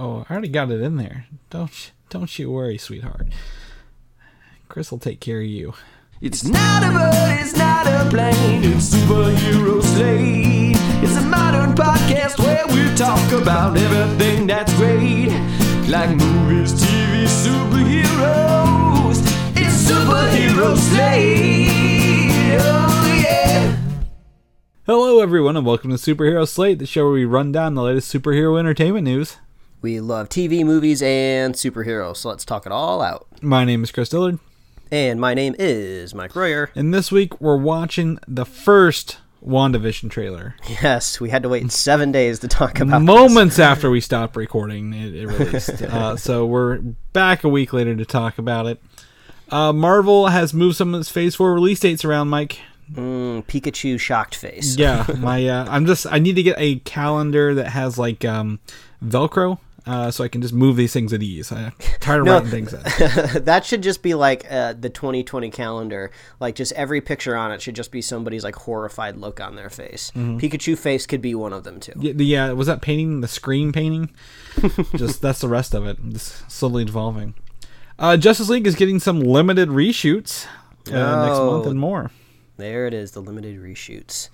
oh, I already got it in there. Don't don't you worry, sweetheart. Chris will take care of you. It's not a bird, it's not a plane, it's superhero slate. It's a modern podcast where we talk about everything that's great, like movies, TV, superheroes. It's superhero slate. Oh yeah. Hello, everyone, and welcome to Superhero Slate, the show where we run down the latest superhero entertainment news. We love TV, movies, and superheroes, so let's talk it all out. My name is Chris Dillard, And my name is Mike Royer. and this week we're watching the first WandaVision trailer. Yes, we had to wait seven days to talk about it. Moments after we stopped recording, it, it released. uh, so we're back a week later to talk about it. Uh, Marvel has moved some of its Phase Four release dates around, Mike. Mm, Pikachu shocked face. Yeah, my uh, I'm just I need to get a calendar that has like um, Velcro, uh, so I can just move these things at ease. I'm tired of No. writing things. That should just be like uh, the 2020 calendar. Like, just every picture on it should just be somebody's like horrified look on their face. Pikachu face could be one of them too. Yeah, the, yeah, was that painting the screen painting? just that's the rest of it. Just slowly evolving. Uh, Justice League is getting some limited reshoots uh, next Oh. month and more. There it is, the limited reshoots.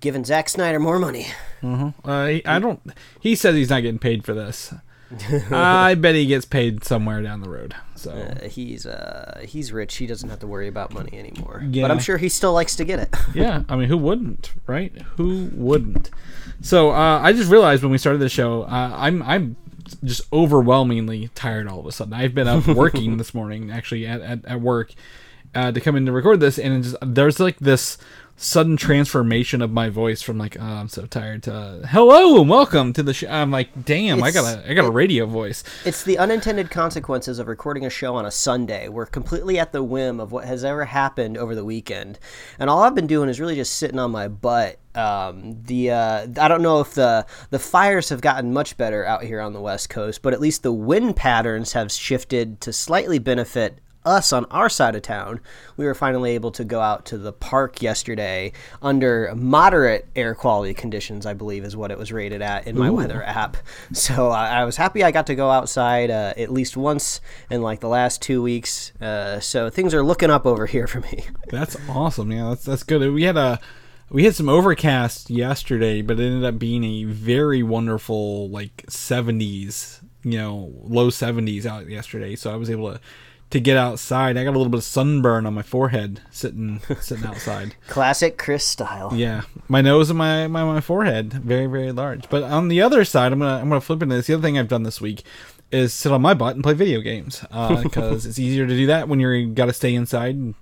Giving Zack Snyder more money. Uh, he, I don't. He says he's not getting paid for this. I bet he gets paid somewhere down the road. So Uh, he's uh he's rich. He doesn't have to worry about money anymore. Yeah. But I'm sure he still likes to get it. yeah, I mean, who wouldn't, right? Who wouldn't? So uh, I just realized when we started the show, uh, I'm I'm just overwhelmingly tired all of a sudden. I've been up working this morning, actually at at, at work, uh, to come in to record this, and just there's like this sudden transformation of my voice from like oh, I'm so tired to hello and welcome to the show. I'm like, damn, I got a I got a radio voice. It's the unintended consequences of recording a show on a Sunday. We're completely at the whim of what has ever happened over the weekend, and all I've been doing is really just sitting on my butt. Um, the uh, I don't know if the the fires have gotten much better out here on the West Coast, but at least the wind patterns have shifted to slightly benefit us on our side of town. We were finally able to go out to the park yesterday under moderate air quality conditions, I believe is what it was rated at in my weather app. So I I was happy I got to go outside uh, at least once in like the last two weeks. Uh, so things are looking up over here for me. That's awesome. Yeah, that's that's good. We had a we had some overcast yesterday, but it ended up being a very wonderful like 70s, you know, low 70s out yesterday. So I was able to to get outside. I got a little bit of sunburn on my forehead sitting sitting outside. Classic Chris style. Yeah, my nose and my, my my forehead very very large. But on the other side, I'm gonna I'm gonna flip into this. The other thing I've done this week is sit on my butt and play video games uh, because it's easier to do that when you're got to stay inside and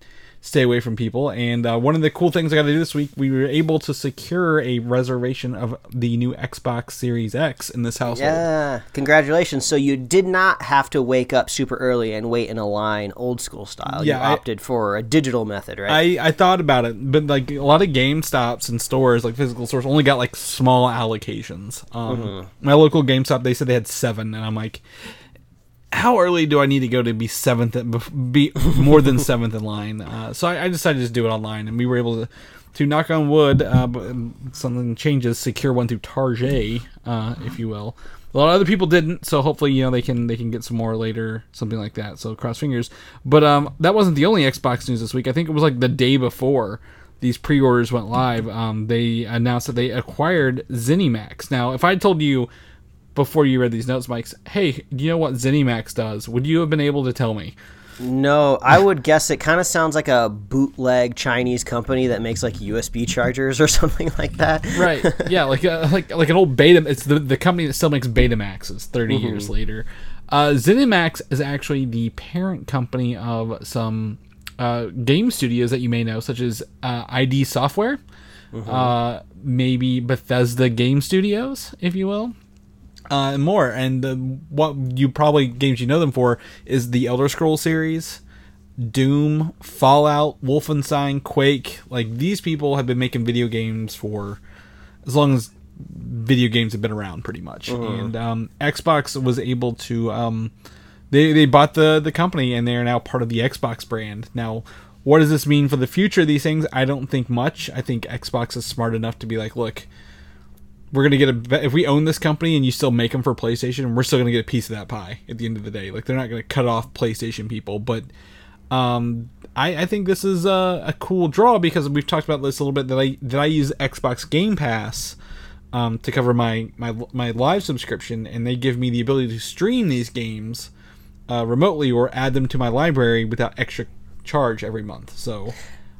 stay away from people. And uh, one of the cool things I got to do this week, we were able to secure a reservation of the new Xbox Series X in this household. Yeah, congratulations. So you did not have to wake up super early and wait in a line old school style. Yeah, you I- opted for a digital method, right? I, I thought about it, but like a lot of Game Stops and stores, like physical stores, only got like small allocations. Um, My local GameStop, they said they had seven, and I'm like, how early do I need to go to be seventh, bef- be more than seventh in line? Uh, so I, I decided to just do it online, and we were able to, to knock on wood, uh, but something changes, secure one through Tarjay, uh, if you will. A lot of other people didn't, so hopefully you know they can they can get some more later, something like that. So cross fingers. But um, that wasn't the only Xbox news this week. I think it was like the day before these pre-orders went live. Um, they announced that they acquired ZeniMax. Now, if I told you before you read these notes, Mike's, hey, do you know what ZeniMax does? Would you have been able to tell me? No, I would guess it kind of sounds like a bootleg Chinese company that makes like USB chargers or something like that. Right. Yeah, like uh, like like an old Beta. It's the the company that still makes Betamaxes. 30 years later, uh, ZeniMax is actually the parent company of some uh, game studios that you may know, such as uh, ID Software, uh, maybe Bethesda Game Studios, if you will. Uh, and more, and uh, what you probably games you know them for is the Elder Scroll series, Doom, Fallout, Wolfenstein, Quake. Like these people have been making video games for as long as video games have been around, pretty much. And um, Xbox was able to um, they they bought the the company and they are now part of the Xbox brand. Now, what does this mean for the future of these things? I don't think much. I think Xbox is smart enough to be like, look, we're gonna get a if we own this company and you still make them for PlayStation, we're still gonna get a piece of that pie at the end of the day. Like they're not gonna cut off PlayStation people, but um, I, I think this is a, a cool draw because we've talked about this a little bit that I that I use Xbox Game Pass um, to cover my, my my live subscription, and they give me the ability to stream these games uh, remotely or add them to my library without extra charge every month. So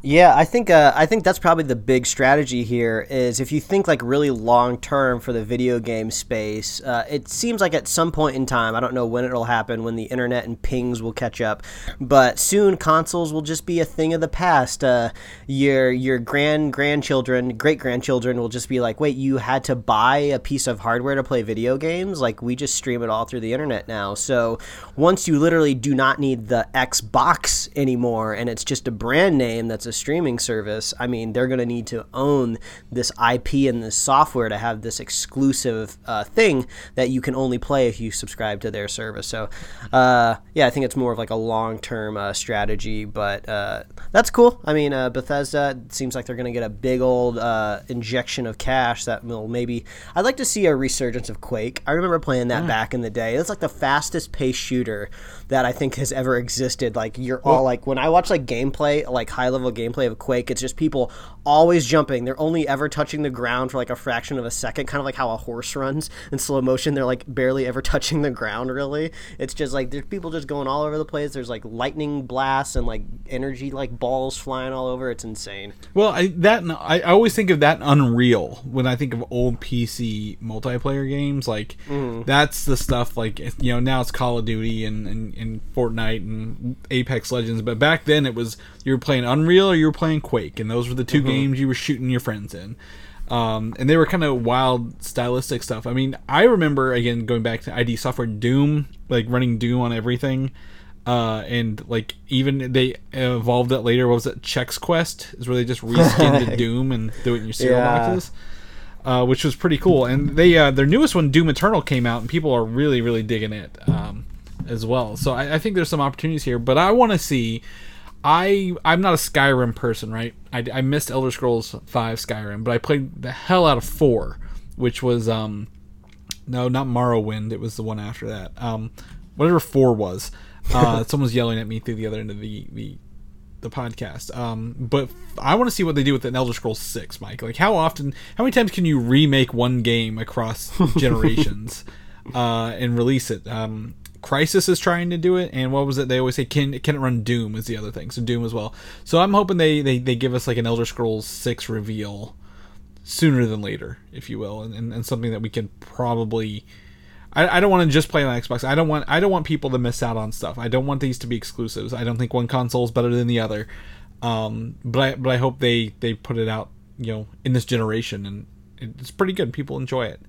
Yeah, I think uh, I think that's probably the big strategy here. Is if you think like really long term for the video game space, uh, it seems like at some point in time, I don't know when it'll happen, when the internet and pings will catch up, but soon consoles will just be a thing of the past. Uh, your your grand grandchildren, great grandchildren will just be like, wait, you had to buy a piece of hardware to play video games? Like we just stream it all through the internet now. So once you literally do not need the Xbox anymore, and it's just a brand name that's a streaming service, I mean, they're going to need to own this IP and this software to have this exclusive uh, thing that you can only play if you subscribe to their service. So, uh, yeah, I think it's more of like a long term uh, strategy, but uh, that's cool. I mean, uh, Bethesda seems like they're going to get a big old uh, injection of cash that will maybe. I'd like to see a resurgence of Quake. I remember playing that back in the day. It's like the fastest paced shooter that I think has ever existed. Like you're all like when I watch like gameplay, like high level gameplay of Quake, it's just people always jumping. They're only ever touching the ground for like a fraction of a second, kind of like how a horse runs in slow motion. They're like barely ever touching the ground. Really, it's just like there's people just going all over the place. There's like lightning blasts and like energy like balls flying all over. It's insane. Well, I that I, I always think of that Unreal when I think of old PC multiplayer games. Like mm. that's the stuff. Like you know now it's Call of Duty and, and and Fortnite and Apex Legends, but back then it was you were playing Unreal or you were playing Quake, and those were the 2 games you were shooting your friends in. Um, and they were kind of wild stylistic stuff. I mean, I remember again going back to ID Software Doom, like running Doom on everything. Uh, and like even they evolved it later. What was it? Chex Quest is where they just reskinned the Doom and do it in your cereal Yeah. boxes, uh, which was pretty cool. And they uh, their newest one, Doom Eternal, came out, and people are really really digging it um, as well. So I, I think there's some opportunities here, but I want to see. I I'm not a Skyrim person, right? I, I missed Elder Scrolls Five Skyrim, but I played the hell out of four, which was um no not Morrowind. It was the one after that. Um, whatever four was. Uh, someone's yelling at me through the other end of the the the podcast. Um, but I want to see what they do with an Elder Scrolls Six, Mike. Like how often, how many times can you remake one game across generations uh, and release it? Um, Crysis is trying to do it, and what was it? They always say can can it run Doom is the other thing. So Doom as well. So I'm hoping they they, they give us like an Elder Scrolls Six reveal sooner than later, if you will, and, and, and something that we can probably. I, I don't want to just play on Xbox. I don't want I don't want people to miss out on stuff. I don't want these to be exclusives. I don't think one console is better than the other. Um, but I, but I hope they they put it out you know in this generation and it's pretty good. People enjoy it.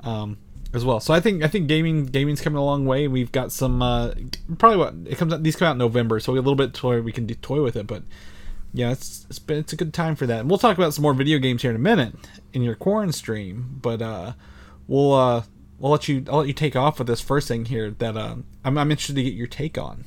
Um, as well. So I think I think gaming gaming's coming a long way. We've got some uh, probably what it comes out. These come out in November, so we a little bit toy we can do toy with it. But yeah, it's it's been it's a good time for that. And we'll talk about some more video games here in a minute in your quarantine stream. But uh, we'll uh, we'll let you I'll let you take off with this first thing here that uh, I'm I'm interested to get your take on.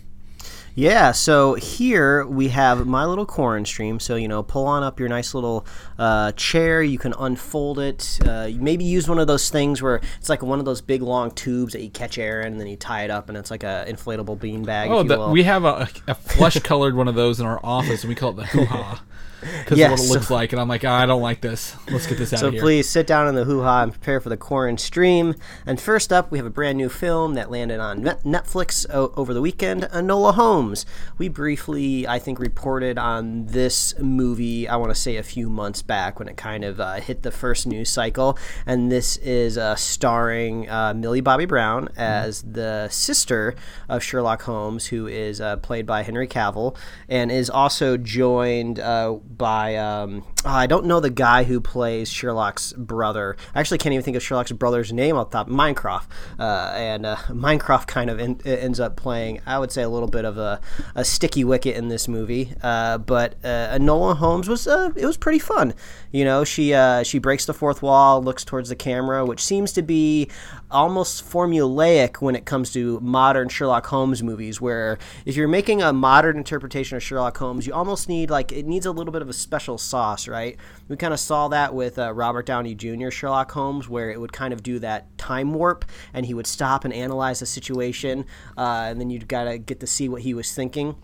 Yeah, so here we have my little corn stream. So, you know, pull on up your nice little uh, chair. You can unfold it. Uh, you maybe use one of those things where it's like one of those big long tubes that you catch air in and then you tie it up and it's like a inflatable bean bag. Oh, if you the, we have a, a flesh colored one of those in our office, and we call it the hoo ha. Because Yes, of what it looks like, and I'm like, "Ah, I don't like this. Let's get this out So of here. please sit down in the hoo ha and prepare for the Corin stream. And first up, we have a brand new film that landed on Netflix over the weekend Enola Holmes. We briefly, I think, reported on this movie, I want to say a few months back when it kind of uh, hit the first news cycle. And this is uh, starring uh, Millie Bobby Brown as the sister of Sherlock Holmes, who is uh, played by Henry Cavill, and is also joined uh, by um, I don't know the guy who plays Sherlock's brother. I actually can't even think of Sherlock's brother's name off the top. Minecraft, uh, and uh, Minecraft kind of en- ends up playing, I would say, a little bit of a a, sticky wicket in this movie. Uh, but uh, Holmes was uh, it was pretty fun. You know, she uh, she breaks the fourth wall, looks towards the camera, which seems to be almost formulaic when it comes to modern Sherlock Holmes movies. Where if you're making a modern interpretation of Sherlock Holmes, you almost need like it needs a little bit of a special sauce, right? We kind of saw that with uh, Robert Downey Jr. Sherlock Holmes, where it would kind of do that time warp, and he would stop and analyze the situation, uh, and then you'd gotta get to see what he was thinking.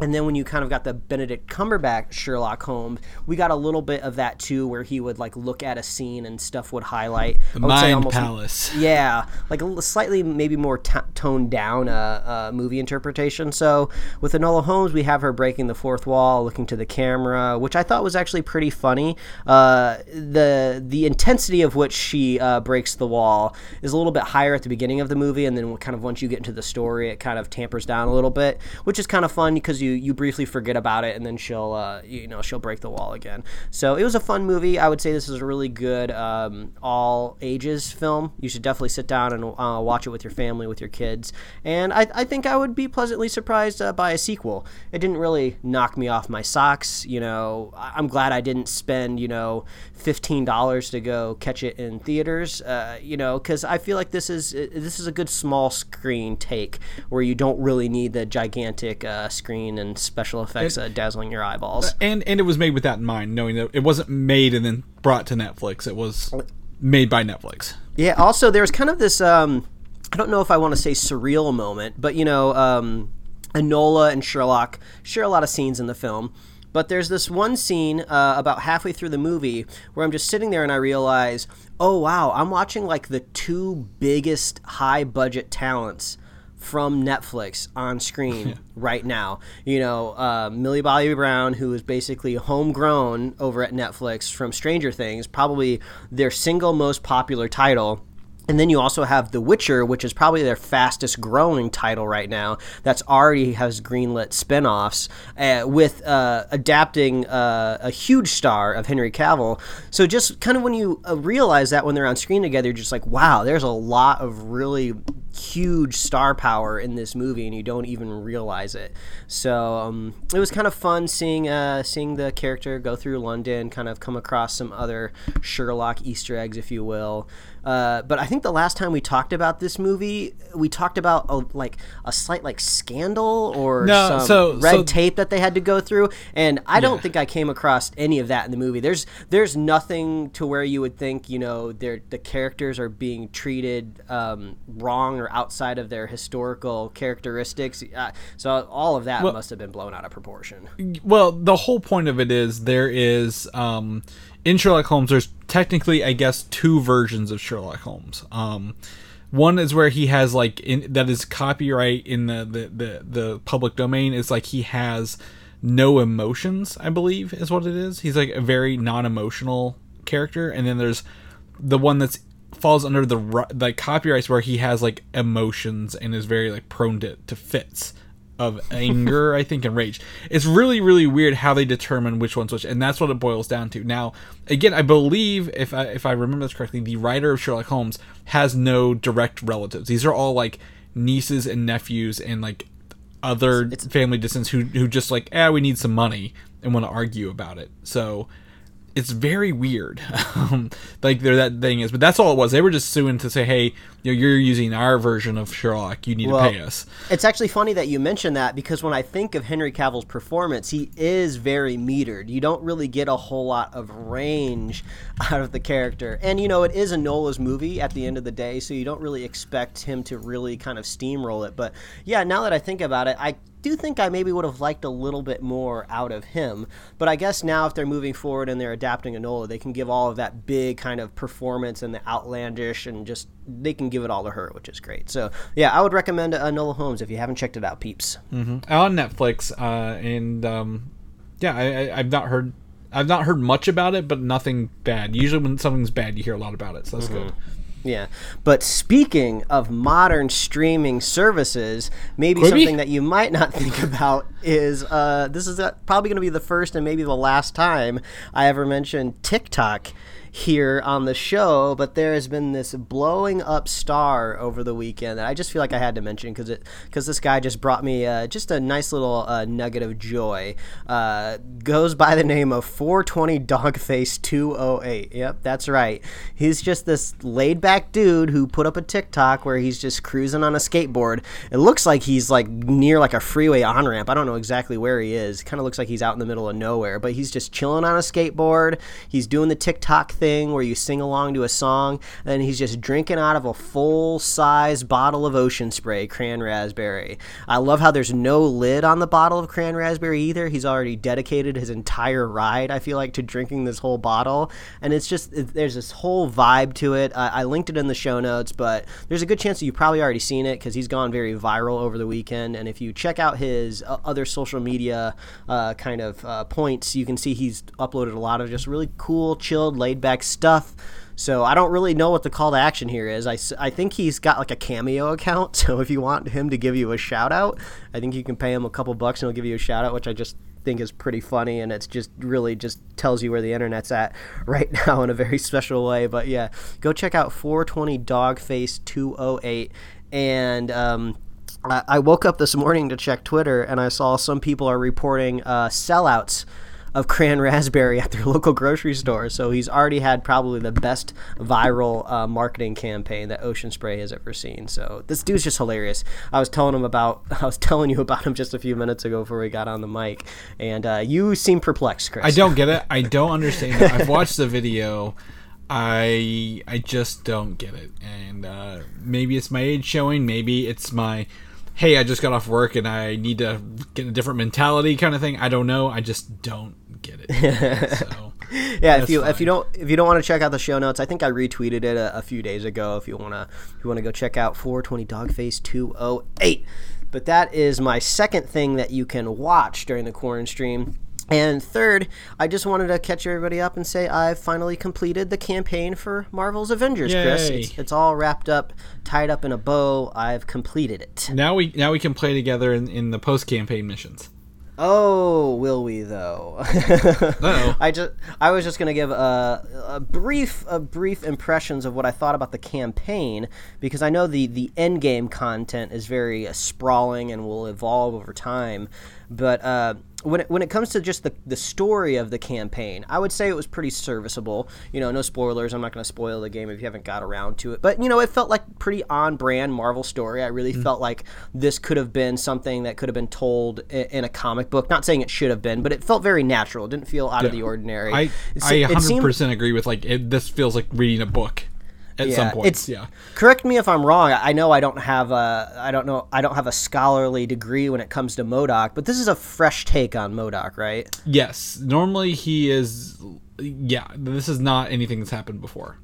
And then when you kind of got the Benedict Cumberbatch Sherlock Holmes, we got a little bit of that too, where he would like look at a scene and stuff would highlight. The would Mind almost- Palace. Yeah, like a slightly maybe more t- toned down uh, uh, movie interpretation. So with Enola Holmes, we have her breaking the fourth wall, looking to the camera, which I thought was actually pretty funny. Uh, the the intensity of which she uh, breaks the wall is a little bit higher at the beginning of the movie, and then kind of once you get into the story, it kind of tampers down a little bit, which is kind of fun because you you briefly forget about it, and then she'll uh, you know she'll break the wall again. So it was a fun movie. I would say this is a really good um, all ages film. You should definitely sit down and uh, watch it with your family, with your kids. And I, I think I would be pleasantly surprised uh, by a sequel. It didn't really knock me off my socks. You know, I'm glad I didn't spend you know fifteen dollars to go catch it in theaters. Uh, you know, because I feel like this is this is a good small screen take where you don't really need the gigantic uh, screen and special effects uh, dazzling your eyeballs. and and it was made with that in mind, knowing that it wasn't made and then brought to Netflix. It was made by Netflix. Yeah. Also, there's kind of this. Um, I don't know if I want to say surreal moment, but you know, um, Enola and Sherlock share a lot of scenes in the film. But there's this one scene uh, about halfway through the movie where I'm just sitting there and I realize, oh wow, I'm watching like the two biggest high budget talents from Netflix on screen right now. You know, uh, Millie Bobby Brown, who is basically homegrown over at Netflix from Stranger Things, probably their single most popular title. And then you also have The Witcher, which is probably their fastest growing title right now. That's already has greenlit spin-offs uh, with uh, adapting uh, a huge star of Henry Cavill. So just kind of when you uh, realize that when they're on screen together, you're just like, wow, there's a lot of really huge star power in this movie, and you don't even realize it. So um, it was kind of fun seeing uh, seeing the character go through London, kind of come across some other Sherlock Easter eggs, if you will. Uh, but I think the last time we talked about this movie, we talked about a, like a slight like scandal or No, some so- red so- tape that they had to go through, and I don't think I came across any of that in the movie. There's there's nothing to where you would think you know the characters are being treated um, wrong outside of their historical characteristics. Uh, so all of that must have been blown out of proportion. Well, the whole point of it is there is um, in Sherlock Holmes. There's technically, I guess, two versions of Sherlock Holmes. Um, one is where he has like in, that is copyright in the, the the the public domain. Is like he has no emotions. I believe is what it is. He's like a very non-emotional character, and then there's the one that's falls under the like copyrights where he has like emotions and is very like prone to, to fits of anger, I think, and rage. It's really, really weird how they determine which one's which, and that's what it boils down to. Now, again, I believe if I if I remember this correctly, the writer of Sherlock Holmes has no direct relatives. These are all like nieces and nephews and like other family distance who who just like, ah, we need some money and want to argue about it. So it's very weird. Um, like there that thing is, but that's all it was. They were just suing to say, hey, you know, you're using our version of Sherlock. You need Well, to pay us. It's actually funny that you mentioned that because when I think of Henry Cavill's performance, he is very metered. You don't really get a whole lot of range out of the character. And, you know, it is Enola's movie at the end of the day, so you don't really expect him to really kind of steamroll it. But yeah, now that I think about it, I do think I maybe would have liked a little bit more out of him. But I guess now if they're moving forward and they're adapting Enola, they can give all of that big kind of performance and the outlandish and just they can give it all to her, which is great. So yeah, I would recommend Enola Holmes if you haven't checked it out, peeps. on Netflix, uh, and um, yeah, I, I, I've not heard. I've not heard much about it, but nothing bad. Usually, when something's bad, you hear a lot about it, so that's good. Yeah. But speaking of modern streaming services, maybe something that you might not think about is uh, this is uh, probably going to be the first and maybe the last time I ever mention TikTok here on the show, but there has been this blowing up star over the weekend that I just feel like I had to mention because it because this guy just brought me uh, just a nice little uh, nugget of joy. Uh, goes by the name of 420 Dogface 208. Yep, that's right. He's just this laid back dude who put up a TikTok where he's just cruising on a skateboard. It looks like he's like near like a freeway on ramp. I don't know exactly where he is. Kind of looks like he's out in the middle of nowhere, but he's just chilling on a skateboard. He's doing the TikTok thing where you sing along to a song, and he's just drinking out of a full size bottle of ocean spray, cran raspberry. I love how there's no lid on the bottle of cran raspberry either. He's already dedicated his entire ride, I feel like, to drinking this whole bottle, and it's just it, there's this whole vibe to it. I, I linked it in the show notes, but there's a good chance that you've probably already seen it because he's gone very viral over the weekend. And if you check out his uh, other social media uh, kind of uh, points, you can see he's uploaded a lot of just really cool, chilled, laid back stuff. So I don't really know what the call to action here is. I, I think he's got like a cameo account. So if you want him to give you a shout out, I think you can pay him a couple bucks and he'll give you a shout out, which I just think is pretty funny and it's just really just tells you where the internet's at right now in a very special way. But yeah, go check out 420 Dogface 208 and um, I I woke up this morning to check Twitter and I saw some people are reporting uh, sellouts of cran raspberry at their local grocery store. So he's already had probably the best viral uh, marketing campaign that Ocean Spray has ever seen. So this dude's just hilarious. I was telling him about, I was telling you about him just a few minutes ago before we got on the mic, and uh, you seem perplexed, Chris. I don't get it. I don't understand it. I've watched the video. I I just don't get it. And uh, maybe it's my age showing. Maybe it's my hey, I just got off work and I need to get a different mentality kind of thing. I don't know. I just don't get it. so yeah, if you if you don't if you don't want to check out the show notes, I think I retweeted it a, a few days ago. If you wanna if you wanna go check out 420 Dogface 208. But that is my second thing that you can watch during the quarantine stream. And third, I just wanted to catch everybody up and say I've finally completed the campaign for Marvel's Avengers, Chris. It's, it's all wrapped up, tied up in a bow. I've completed it. now we now we can play together in, in the post campaign missions. Oh, will we though? I just I was just gonna give a, a brief a brief impressions of what I thought about the campaign because I know the the end game content is very uh, sprawling and will evolve over time, but uh, when it, when it comes to just the the story of the campaign, I would say it was pretty serviceable. You know, no spoilers. I'm not gonna spoil the game if you haven't got around to it, but you know, it felt like pretty on brand Marvel story. I really felt like this could have been something that could have been told i- in a comic book. Not saying it should have been, but it felt very natural. It didn't feel out of the ordinary. I It I se- it hundred seemed- percent agree with like it, this feels like reading a book at some point. It's, yeah. Correct me if I'm wrong. I I know I don't have a I don't know I don't have a scholarly degree when it comes to MODOK, but this is a fresh take on MODOK, right? Yes. Normally he is. Yeah. This is not anything that's happened before.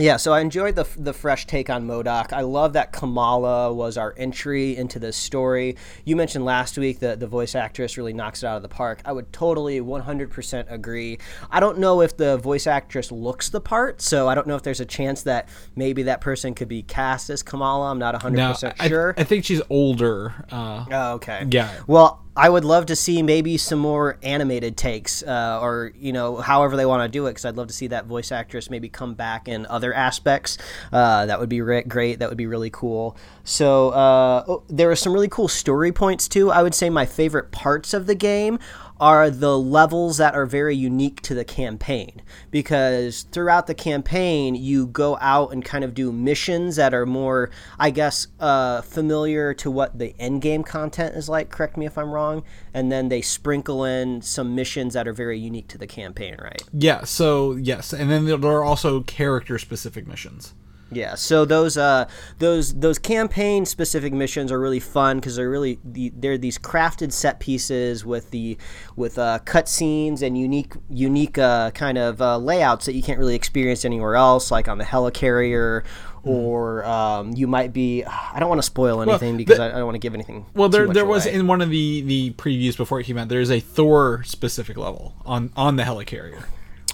Yeah, so I enjoyed the the fresh take on MODOK. I love that Kamala was our entry into this story. You mentioned last week that the voice actress really knocks it out of the park. I would totally 100% agree. I don't know if the voice actress looks the part, so I don't know if there's a chance that maybe that person could be cast as Kamala. I'm not 100% Now I, sure. I think she's older. Uh, Oh, okay. Yeah. Well, I would love to see maybe some more animated takes, uh, or you know, however they want to do it, because I'd love to see that voice actress maybe come back in other aspects. Uh, that would be re- great. That would be really cool. So uh, oh, there are some really cool story points too. I would say my favorite parts of the game are the levels that are very unique to the campaign because throughout the campaign you go out and kind of do missions that are more i guess uh, familiar to what the end game content is like correct me if i'm wrong and then they sprinkle in some missions that are very unique to the campaign right yeah. So yes, and then there are also character specific missions. Yeah, so those uh, those those campaign specific missions are really fun because they're really the, they're these crafted set pieces with the with uh, cutscenes and unique unique uh, kind of uh, layouts that you can't really experience anywhere else, like on the helicarrier. Or um, you might be. I don't want to spoil anything because the- I, don't want to give anything. Well, there there was away. in one of the the previews before it came out. There is a Thor specific level on on the helicarrier.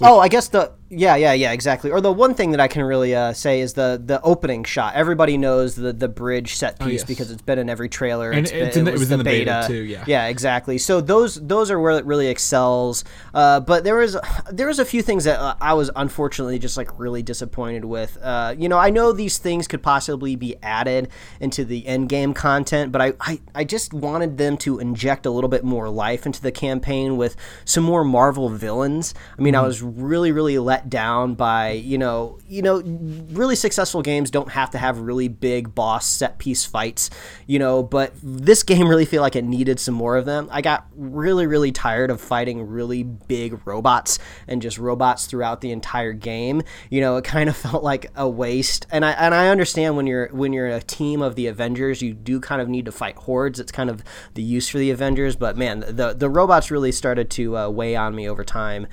Oh, I guess the Yeah, yeah, yeah, exactly. Or the one thing that I can really uh, say is the the opening shot. Everybody knows the the bridge set piece Oh, yes. because it's been in every trailer. And it's been- it's in the- it was in the beta, too, yeah. yeah, exactly. So those those are where it really excels. Uh, but there was there was a few things that uh, I was unfortunately just like really disappointed with. Uh, you know, I know these things could possibly be added into the end game content, but I, I I just wanted them to inject a little bit more life into the campaign with some more Marvel villains. I mean, I Mm-hmm. was really really let down by you know you know really successful games don't have to have really big boss set piece fights, you know, but this game really feel like it needed some more of them. I got really really tired of fighting really big robots and just robots throughout the entire game. You know, it kind of felt like a waste. And I and I understand when you're when you're a team of the Avengers, you do kind of need to fight hordes. It's kind of the use for the Avengers, but man, the the robots really started to uh, weigh on me over time.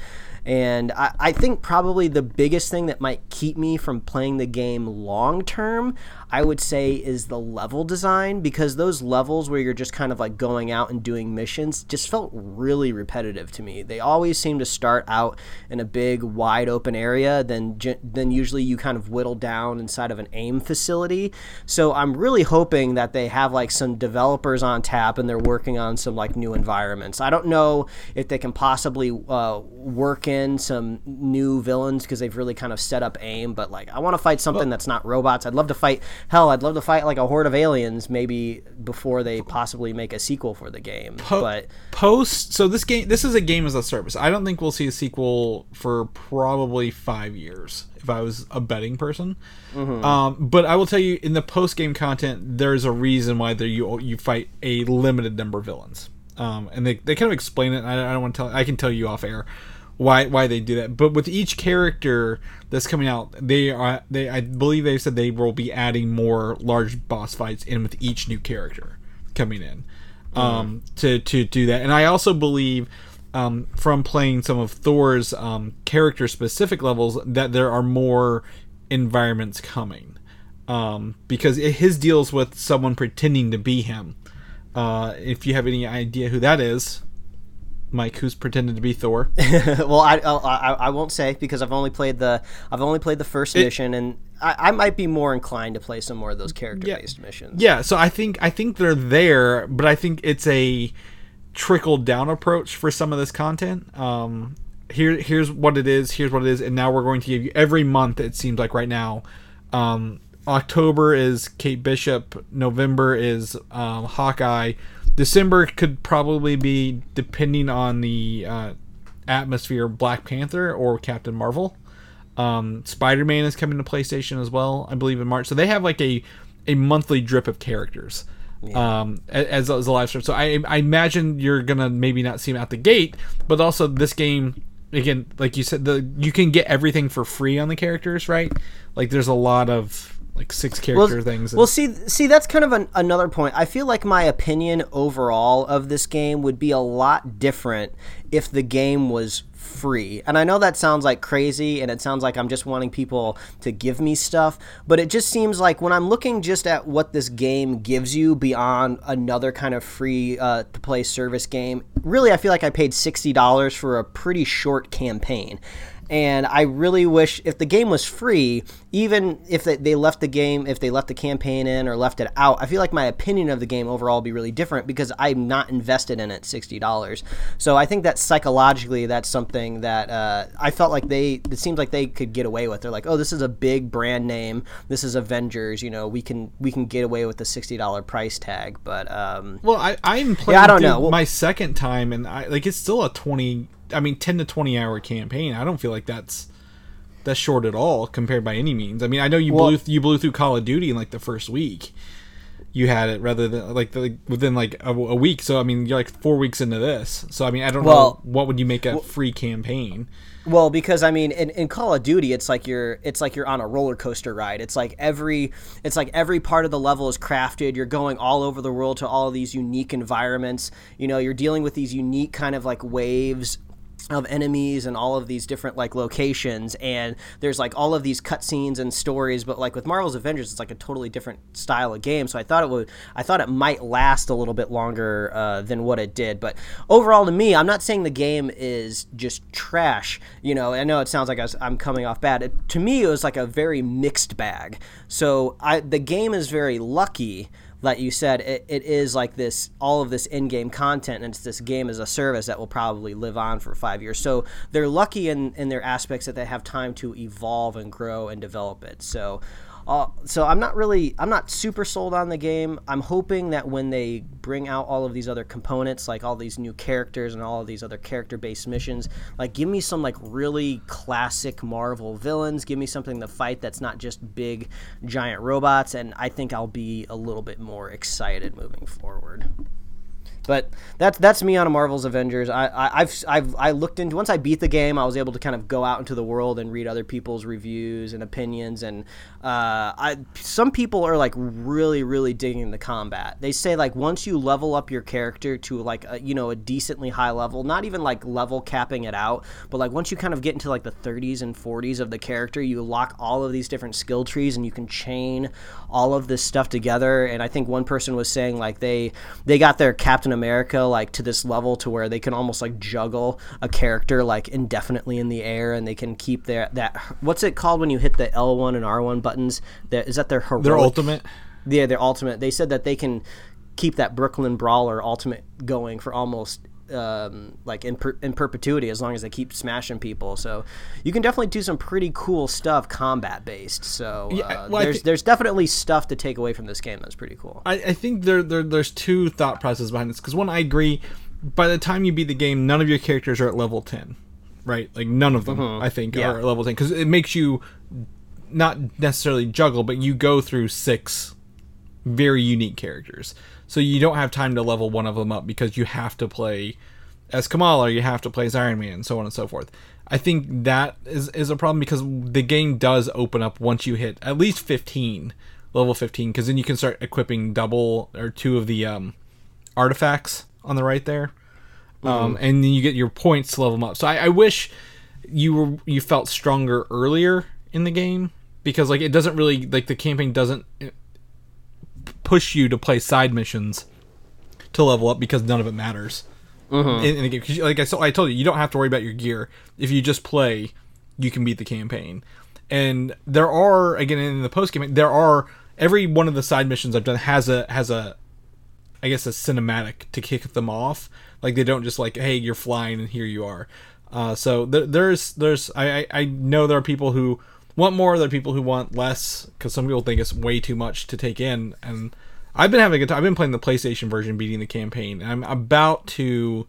And I, I think probably the biggest thing that might keep me from playing the game long term, I would say, is the level design because those levels where you're just kind of like going out and doing missions just felt really repetitive to me. They always seem to start out in a big, wide open area, then then usually you kind of whittle down inside of an AIM facility. So I'm really hoping that they have like some developers on tap and they're working on some like new environments. I don't know if they can possibly uh, work in some new villains because they've really kind of set up AIM. But like, I want to fight something that's not robots. I'd love to fight. Hell, I'd love to fight like a horde of aliens maybe before they possibly make a sequel for the game. but post so this game this is a game as a service i don't think we'll see a sequel for probably five years if i was a betting person Mm-hmm. um, but i will tell you in the post game content there's a reason why there you you fight a limited number of villains um, and they, they kind of explain it I, I don't want to tell i can tell you off air why why they do that but with each character that's coming out they are they i believe they said they will be adding more large boss fights in with each new character coming in um, to to do that. And I also believe um, from playing some of Thor's um, character specific levels that there are more environments coming um, because it, his deals with someone pretending to be him. Uh, if you have any idea who that is, Mike, who's pretended to be Thor? well, I, I I won't say because I've only played the I've only played the first mission, and I, I might be more inclined to play some more of those character based missions. Yeah, so I think I think they're there, but I think it's a trickle down approach for some of this content. Um, here here's what it is. Here's what it is, and now we're going to give you every month. It seems like right now, um, October is Kate Bishop. November is um, Hawkeye. December could probably be depending on the uh, atmosphere Black Panther or Captain Marvel. Um, Spider Man is coming to PlayStation as well, I believe in March. So they have like a a monthly drip of characters um, as, as a live stream. So I, I imagine you're gonna maybe not see them out the gate, but also this game again, like you said, the you can get everything for free on the characters, right? Like there's a lot of like six character things. and- Well, see, see, that's kind of an, another point. I feel like my opinion overall of this game would be a lot different if the game was free. And I know that sounds like crazy, and it sounds like I'm just wanting people to give me stuff, but it just seems like when I'm looking just at what this game gives you beyond another kind of free uh, to play service game, really, I feel like I paid sixty dollars for a pretty short campaign and I really wish if the game was free, even if they, they left the game, if they left the campaign in or left it out, I feel like my opinion of the game overall would be really different because I'm not invested in it sixty dollars. So I think that psychologically, that's something that uh, I felt like they. It seems like they could get away with. They're like, oh, this is a big brand name. This is Avengers. You know, we can we can get away with the sixty dollar price tag. But um, Well, I I'm playing I don't know. Well- my second time, and I like it's still a twenty. I mean, ten to twenty hour campaign. I don't feel like that's that's short at all compared by any means. I mean, I know you Well- blew you blew through Call of Duty in like the first week. You had it rather than like the, within like a, a week. So I mean, you're like four weeks into this. So I mean, I don't Well- know what would you make a free campaign. Well, because I mean, in, in Call of Duty, it's like you're it's like you're on a roller coaster ride. It's like every it's like every part of the level is crafted. You're going all over the world to all of these unique environments. You know, you're dealing with these unique kind of like waves of enemies and all of these different like locations and there's like all of these cutscenes and stories but like with Marvel's Avengers it's like a totally different style of game so I thought it would I thought it might last a little bit longer uh, than what it did but overall to me I'm not saying the game is just trash you know I know it sounds like I I'm coming off bad. It, to me it was like a very mixed bag so I the game is very lucky like you said, it, it is like this all of this in-game content, and it's this game as a service that will probably live on for five years. So they're lucky in in their aspects that they have time to evolve and grow and develop it. So. Uh, so I'm not really I'm not super sold on the game. I'm hoping that when they bring out all of these other components, like all these new characters and all of these other character-based missions, like give me some like really classic Marvel villains. Give me something to fight that's not just big giant robots, and I think I'll be a little bit more excited moving forward. But that's that's me on a Marvel's Avengers. I, I I've I've I looked into once I beat the game, I was able to kind of go out into the world and read other people's reviews and opinions. And uh, I some people are like really really digging the combat. They say like once you level up your character to like a, you know a decently high level, not even like level capping it out, but like once you kind of get into like the 30s and 40s of the character, you lock all of these different skill trees and you can chain all of this stuff together. And I think one person was saying like they they got their Captain America like to this level to where they can almost like juggle a character like indefinitely in the air and they can keep their that what's it called when you hit the L1 and R1 buttons that is that their heroic Their ultimate. yeah their ultimate they said that they can keep that Brooklyn Brawler ultimate going for almost um, like in, per- in perpetuity as long as they keep smashing people. So you can definitely do some pretty cool stuff combat based. So uh, Yeah, well, there's thi- there's definitely stuff to take away from this game that's pretty cool. I, I think there, there there's two thought processes behind this because one I agree by the time you beat the game none of your characters are at level 10 right like none of them I think Yeah. are at level 10 because it makes you not necessarily juggle but you go through six very unique characters so you don't have time to level one of them up because you have to play as Kamala you have to play as Iron Man and so on and so forth. I think that is, is a problem because the game does open up once you hit at least 15 level 15 because then you can start equipping double or two of the um, artifacts on the right there. Um, and then you get your points to level them up. So I, I wish you were you felt stronger earlier in the game because like it doesn't really like the campaign doesn't push you to play side missions to level up because none of it matters in, in the game. 'Cause like I, so I told you, you don't have to worry about your gear. If you just play, you can beat the campaign. And there are again in the post game, there are every one of the side missions I've done has a has a I guess a cinematic to kick them off. Like they don't just like, hey, you're flying and here you are. Uh, so there, there's there's I, I I know there are people who want more. There are people who want less because some people think it's way too much to take in. And I've been having a good time. I've been playing the PlayStation version, beating the campaign. And I'm about to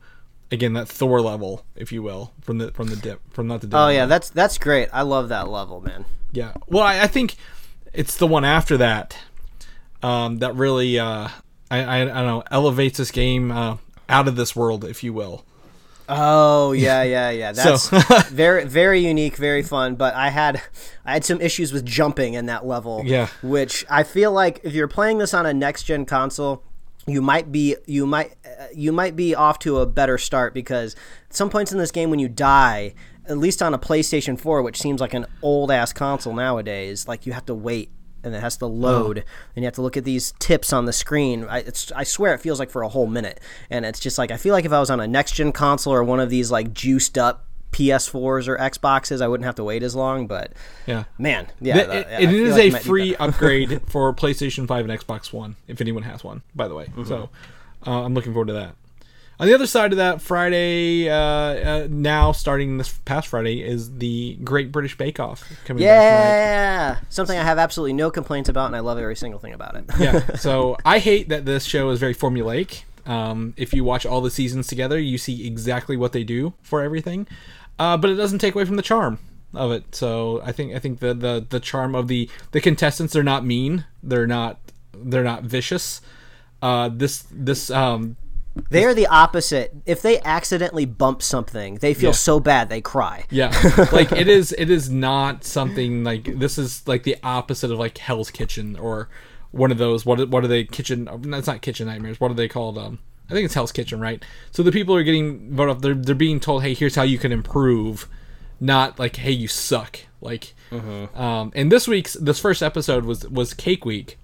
again that Thor level, if you will, from the from the dip from not the dip. Oh yeah, that's that's great. I love that level, man. Yeah. Well, I, I think it's the one after that um, that really, uh, I, I, I don't know, elevates this game uh, out of this world, if you will. Oh yeah, yeah, yeah. That's So- very, very unique, very fun. But I had, I had some issues with jumping in that level. Yeah. Which I feel like if you're playing this on a next gen console, you might be, you might, uh, you might be off to a better start because at some points in this game when you die, at least on a PlayStation 4, which seems like an old ass console nowadays, like you have to wait. And it has to load, and you have to look at these tips on the screen. I, it's, I swear it feels like for a whole minute, and it's just like I feel like if I was on a next gen console or one of these like juiced up PS4s or Xboxes, I wouldn't have to wait as long. But Yeah. man, yeah, the- it- I it feel like a free upgrade for PlayStation 5 and Xbox One, if anyone has one, by the way. Mm-hmm. So uh, I'm looking forward to that. On the other side of that, Friday, uh, uh, now starting this past Friday, is the Great British Bake Off coming. Yeah, something I have absolutely no complaints about, and I love every single thing about it. yeah. So I hate that this show is very formulaic. Um, if you watch all the seasons together, you see exactly what they do for everything, uh, but it doesn't take away from the charm of it. So I think I think the the the charm of the the contestants they're not mean, they're not they're not vicious. Uh, this this um they are the opposite. If they accidentally bump something, they feel Yeah. so bad they cry. yeah like it is it is not something like this is like the opposite of like Hell's Kitchen or one of those what what are they kitchen? That's not kitchen nightmares. What are they called? Um, I think it's Hell's Kitchen, right? So the people are getting voted off. They're they're being told, hey, here's how you can improve, not like, hey, you suck. Like, um, and this week's this first episode was was Cake Week,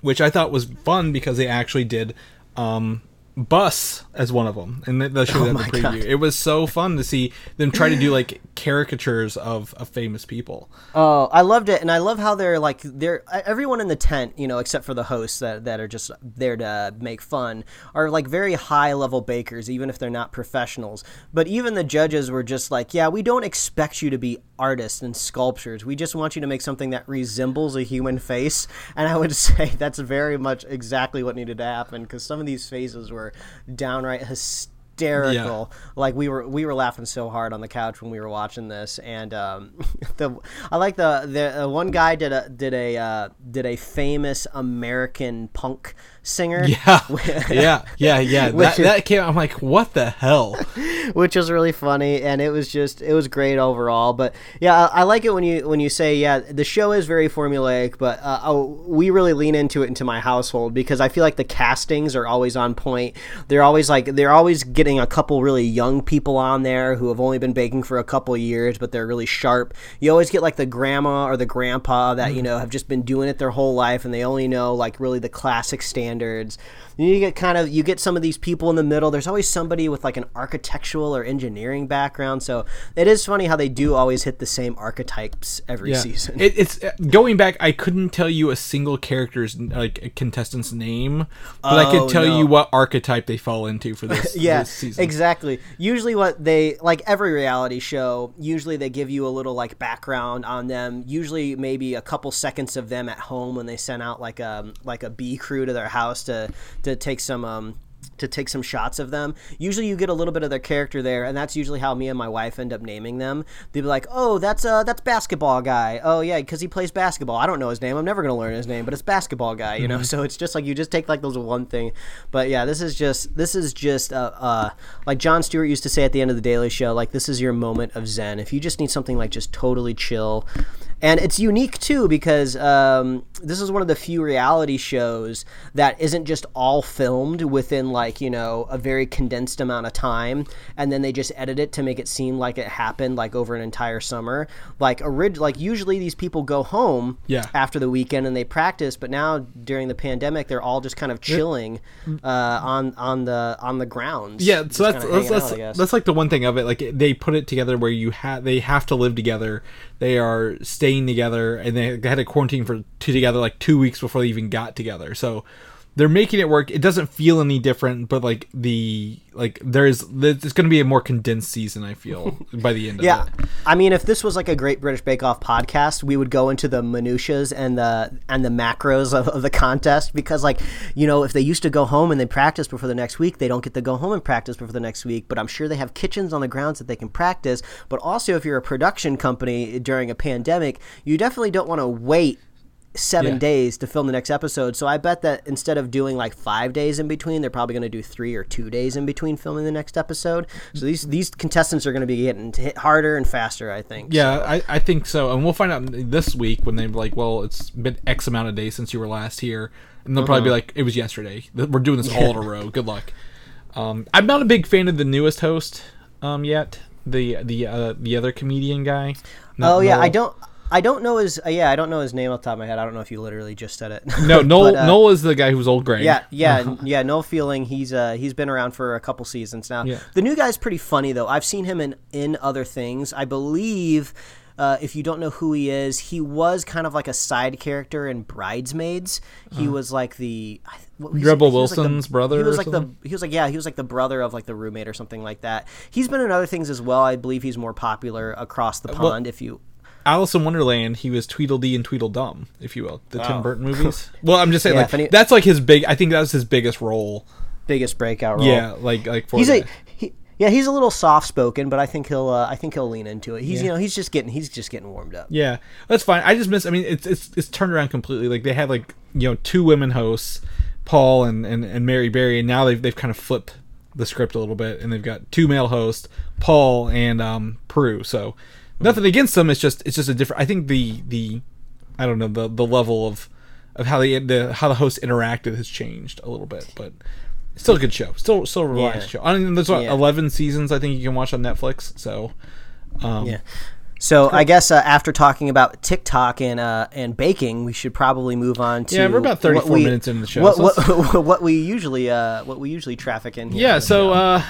which I thought was fun because they actually did um, Bus as one of them, and they, they showed that in the oh preview. God. It was so fun to see them try to do like caricatures of, of famous people. Oh, I loved it, and I love how they're like they're everyone in the tent, you know, except for the hosts that, that are just there to make fun, are like very high level bakers, even if they're not professionals. But even the judges were just like, yeah, we don't expect you to be artists and sculptors. We just want you to make something that resembles a human face. And I would say that's very much exactly what needed to happen because some of these faces were downright hysterical. Like we were we were laughing so hard on the couch when we were watching this and um the i like the the uh, one guy did a did a uh, did a famous american punk singer Yeah, yeah, yeah, yeah. That, Which is- that came. I'm like, what the hell? which was really funny and it was just it was great overall but yeah I, I like it when you when you say yeah the show is very formulaic but uh, oh, we really lean into it into my household because i feel like the castings are always on point they're always like they're always getting a couple really young people on there who have only been baking for a couple years but they're really sharp you always get like the grandma or the grandpa that you know have just been doing it their whole life and they only know like really the classic standards you get kind of you get some of these people in the middle there's always somebody with like an architectural or engineering background so it is funny how they do always hit the same archetypes every season It, it's uh, going back. I couldn't tell you a single character's like a contestant's name, but I Oh, could tell no. you what archetype they fall into for this. yeah this season. exactly usually what they like every reality show usually they give you a little like background on them usually maybe a couple seconds of them at home when they sent out like a like a b crew to their house to to take some um to take some shots of them. Usually, you get a little bit of their character there, and that's usually how me and my wife end up naming them. They'd be like, "Oh, that's uh, that's basketball guy. Oh yeah, because he plays basketball. I don't know his name. I'm never gonna learn his name, but it's basketball guy. You know. So it's just like you just take like those one thing. But yeah, this is just this is just uh, uh like Jon Stewart used to say at the end of the Daily Show, like this is your moment of zen. If you just need something like just totally chill. And it's unique too because um, this is one of the few reality shows that isn't just all filmed within like you know a very condensed amount of time, and then they just edit it to make it seem like it happened like over an entire summer. Like orig- like usually these people go home Yeah. after the weekend and they practice, but now during the pandemic they're all just kind of chilling uh, on on the on the grounds. Yeah, so that's that's, out, that's, that's like the one thing of it. Like they put it together where you have they have to live together. They are staying together, and they had a quarantine for two together like two weeks before they even got together. So they're making it work. It doesn't feel any different, but like the like there's there's going to be a more condensed season. I feel by the end of Yeah. I mean, if this was like a Great British Bake Off podcast, we would go into the minutiae and the and the macros of, of the contest because, like, you know, if they used to go home and they practice before the next week, they don't get to go home and practice before the next week. But I'm sure they have kitchens on the grounds that they can practice. But also, if you're a production company during a pandemic, you definitely don't want to wait seven Yeah. days to film the next episode. So I bet that instead of doing like five days in between, they're probably going to do three or two days in between filming the next episode. So these these contestants are going to be getting hit harder and faster. I think. Yeah, I, I think so, and we'll find out this week when they're like, "Well, it's been X amount of days since you were last here," and they'll probably be like, "It was yesterday. We're doing this all in a row. Good luck." Um, I'm not a big fan of the newest host um, yet. The the uh, the other comedian guy. Oh yeah, I don't. I don't know his. Uh, yeah, I don't know his name off the top of my head. I don't know if you literally just said it. No, Noel. But, uh, Noel is the guy who's old gray. Yeah, yeah, yeah. Noel Fielding. He's uh he's been around for a couple seasons now. Yeah. The new guy's pretty funny though. I've seen him in in other things. I believe. Uh, if you don't know who he is, he was kind of like a side character in Bridesmaids. He was like the what Rebel he was like the- Wilson's brother He was like something? the he was like yeah he was like the brother of like the roommate or something like that. He's been in other things as well. I believe he's more popular across the pond. if you Alice in Wonderland, he was Tweedledee and Tweedledum, if you will, the Tim Burton movies. well, I'm just saying, Yeah, like if that's like his big. I think that was his biggest role. biggest breakout role. Yeah, like like for he's a he, yeah he's a little soft spoken but i think he'll uh, i think he'll lean into it he's Yeah. you know he's just getting he's just getting warmed up Yeah, that's fine. I just miss. I mean, it's it's it's turned around completely. Like they had like you know two women hosts, Paul and and, and Mary Berry, and now they've they've kind of flipped the script a little bit, and they've got two male hosts, Paul and um Prue. So nothing against them. It's just it's just a different. I think the the I don't know the the level of of how the the how the host interacted has changed a little bit, but. Still a good show. Still, still a relaxed Yeah. show. I mean, there's what, Yeah. eleven seasons. I think you can watch on Netflix. So, um, Yeah. So I guess uh, after talking about TikTok and uh, and baking, we should probably move on to Yeah, we're about what 34 we- minutes into the show, What, so what, what we usually uh, what we usually traffic in. Here yeah. So, uh,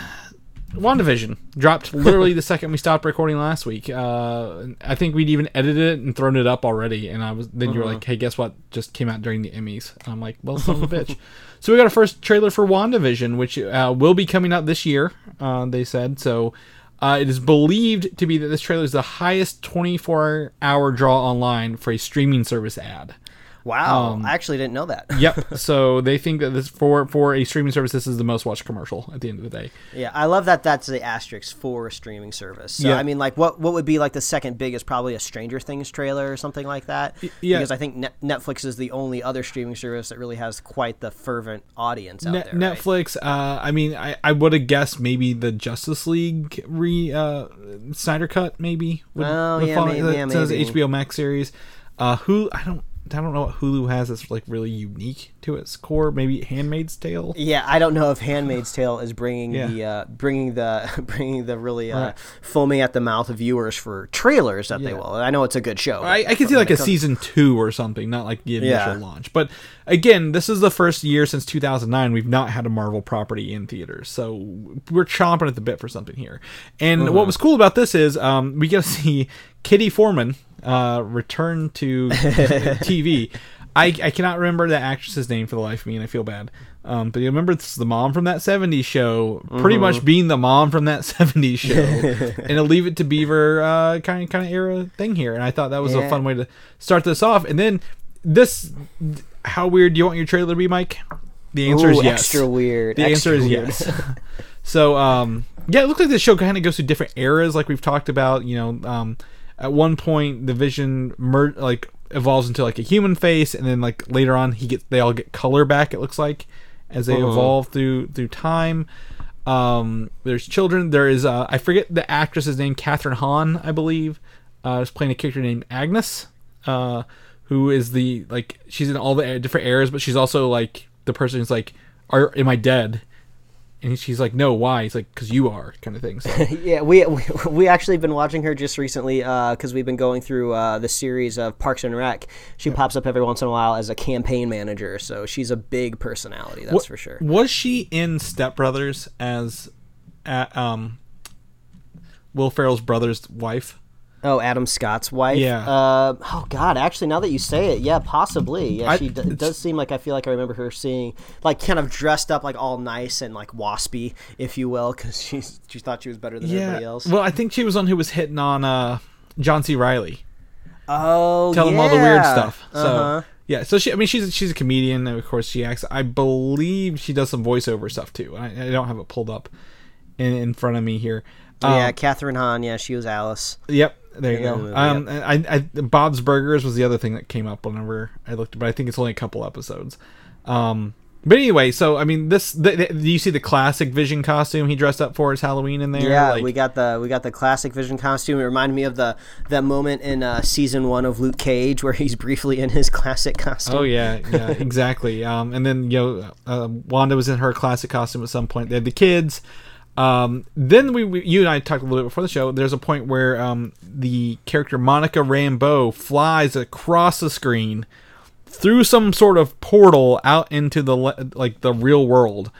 WandaVision dropped literally the second we stopped recording last week. Uh, I think we'd even edited it and thrown it up already. And I was then you were like, "Hey, guess what? Just came out during the Emmys." I'm like, "Well, son of a bitch." So we got our first trailer for WandaVision, which uh, will be coming out this year. Uh, they said so. Uh, it is believed to be that this trailer is the highest 24-hour draw online for a streaming service ad. Wow, um, I actually didn't know that. Yep. so they think that this for for a streaming service, this is the most watched commercial at the end of the day. Yeah, I love that. That's the asterisk for a streaming service. So, Yeah. I mean, like, what what would be like the second biggest? Probably a Stranger Things trailer or something like that. yeah. Because I think Net- Netflix is the only other streaming service that really has quite the fervent audience out Net- there. right? Netflix. Uh, I mean, I, I would have guessed maybe the Justice League re uh, Snyder cut maybe. Would, Oh, would yeah, fall- may- yeah, maybe. HBO Max series. Uh, who I don't I don't know what Hulu has that's like really unique to its core. Maybe Handmaid's Tale. Yeah, I don't know if *Handmaid's Tale* is bringing Yeah. the uh, bringing the bringing the really uh, Right. foaming at the mouth of viewers for trailers that they will. I know it's a good show. I, I can see like a season two or something, not like the initial Yeah. launch. But again, this is the first year since 2009 we've not had a Marvel property in theaters, so we're chomping at the bit for something here. And Uh-huh. what was cool about this is um, we get to see Kitty Forman uh, return to TV. I, I cannot remember the actress's name for the life of me, and I feel bad. Um, but you remember this is the mom from that 70s show, pretty Mm-hmm. much being the mom from that 70s show, and a Leave It to Beaver uh, kind of kind of era thing here. And I thought that was a fun way to start this off. And then this, how weird do you want your trailer to be, Mike? The answer Ooh, is yes. extra weird. The extra answer is weird. yes. so, um, yeah, it looks like this show kind of goes through different eras, like we've talked about. You know, um, at one point the Vision mer- like evolves into like a human face, and then like later on he gets they all get color back. It looks like as they evolve through through time. Um, there's children. There is uh, I forget the actress's name, Kathryn Hahn, I believe, uh, is playing a character named Agnes, uh, who is the like she's in all the different eras, but she's also like the person who's like, "Are am I dead?" And she's like, "No, why?" He's like, "Cause you are," kind of thing. So, Yeah, we, we we actually been watching her just recently because we've been going through uh, the series of Parks and Rec. She pops up every once in a while as a campaign manager, so she's a big personality. That's What- for sure. Was she in Step Brothers as, uh, um, Will Ferrell's brother's wife? Oh, Adam Scott's wife. Yeah. Uh, oh God, actually, now that you say it, yeah, possibly. Yeah, I- she d- it does seem like I feel like I remember her seeing like kind of dressed up like all nice and like waspy, if you will, because she she thought she was better than everybody else. Well, I think she was one who was hitting on uh, John C. Reilly. oh, tell him all the weird stuff. So Uh-huh. yeah, so she, I mean, she's she's a comedian, and of course she acts. I believe she does some voiceover stuff too. I, I don't have it pulled up in, in front of me here. Um, yeah, Kathryn Hahn. Yeah, she was Alice. Yep. There you go. movie, Um, I, I, Bob's Burgers was the other thing that came up whenever I looked, but I think it's only a couple episodes. Um, but anyway, so I mean, this. The, the, do you see the classic Vision costume he dressed up for his Halloween in there? Yeah, Like- we got the we got the classic Vision costume. It reminded me of the that moment in uh, season one of Luke Cage where he's briefly in his classic costume. Oh yeah, yeah, exactly. Um, and then you know, uh, Wanda was in her classic costume at some point. They had the kids. Um, then we, we, you and I talked a little bit before the show. There's a point where um, the character Monica Rambeau flies across the screen through some sort of portal out into the like the real world,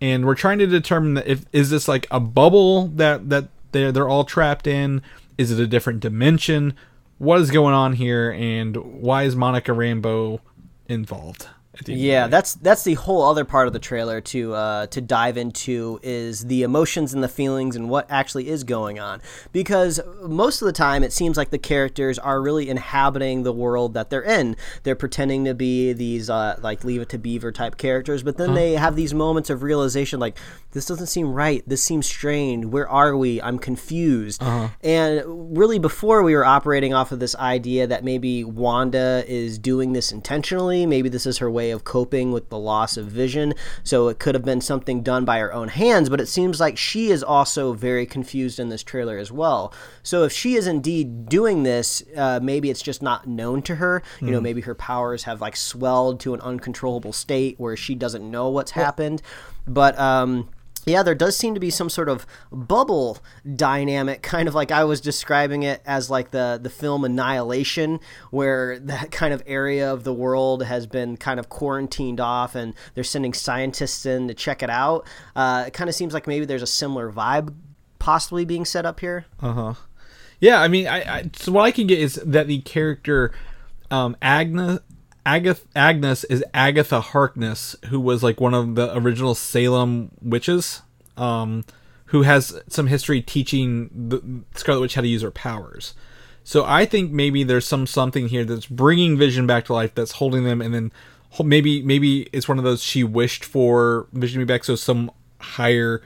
and we're trying to determine if is this like a bubble that that they're they're all trapped in? Is it a different dimension? What is going on here, and why is Monica Rambeau involved? At the end of the Yeah, that's that's the whole other part of the trailer to uh, to dive into is the emotions and the feelings and what actually is going on. Because most of the time, it seems like the characters are really inhabiting the world that they're in. They're pretending to be these uh, like Leave It to Beaver type characters, but then they have these moments of realization, like this doesn't seem right. This seems strange. Where are we? I'm confused. And really, before we were operating off of this idea that maybe Wanda is doing this intentionally. Maybe this is her way of coping with the loss of vision. So it could have been something done by her own hands, but it seems like she is also very confused in this trailer as well. So if she is indeed doing this, uh, maybe it's just not known to her. You know, maybe her powers have like swelled to an uncontrollable state where she doesn't know what's happened. But um, yeah, there does seem to be some sort of bubble dynamic, kind of like I was describing it as like the the film Annihilation, where that kind of area of the world has been kind of quarantined off, and they're sending scientists in to check it out. Uh, it kind of seems like maybe there's a similar vibe possibly being set up here. Uh huh. Yeah, I mean, I, I so what I can get is that the character um, Agnes Agath, Agnes is Agatha Harkness, who was like one of the original Salem witches, um, who has some history teaching the Scarlet Witch how to use her powers. So I think maybe there's some something here that's bringing Vision back to life, that's holding them, and then maybe maybe it's one of those she wished for Vision to be back, so some higher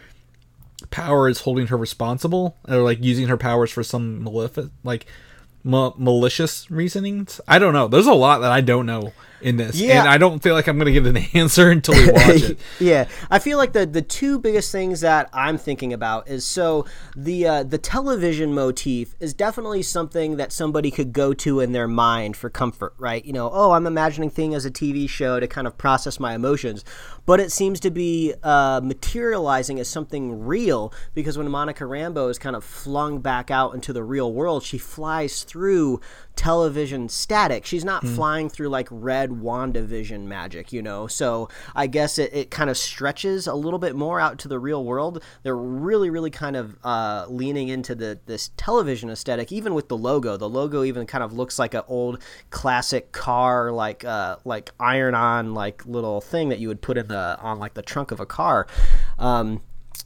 power is holding her responsible or like using her powers for some malefic like ma- malicious reasonings? I don't know. There's a lot that i don't know in this Yeah. and i don't feel like i'm gonna get an answer until we watch it yeah, I feel like the the two biggest things that I'm thinking about is so the uh, the television motif is definitely something that somebody could go to in their mind for comfort, right? You know, oh, I'm imagining thing as a TV show to kind of process my emotions, but it seems to be uh, materializing as something real because when Monica Rambeau is kind of flung back out into the real world, she flies through television static. She's not flying through like red WandaVision magic, you know. So I guess it, it kind of stretches a little bit more out to the real world. They're really, really kind of uh, leaning into the this television aesthetic, even with the logo. The logo even kind of looks like an old classic car, like uh, like iron on like little thing that you would put in the on like the trunk of a car. Um,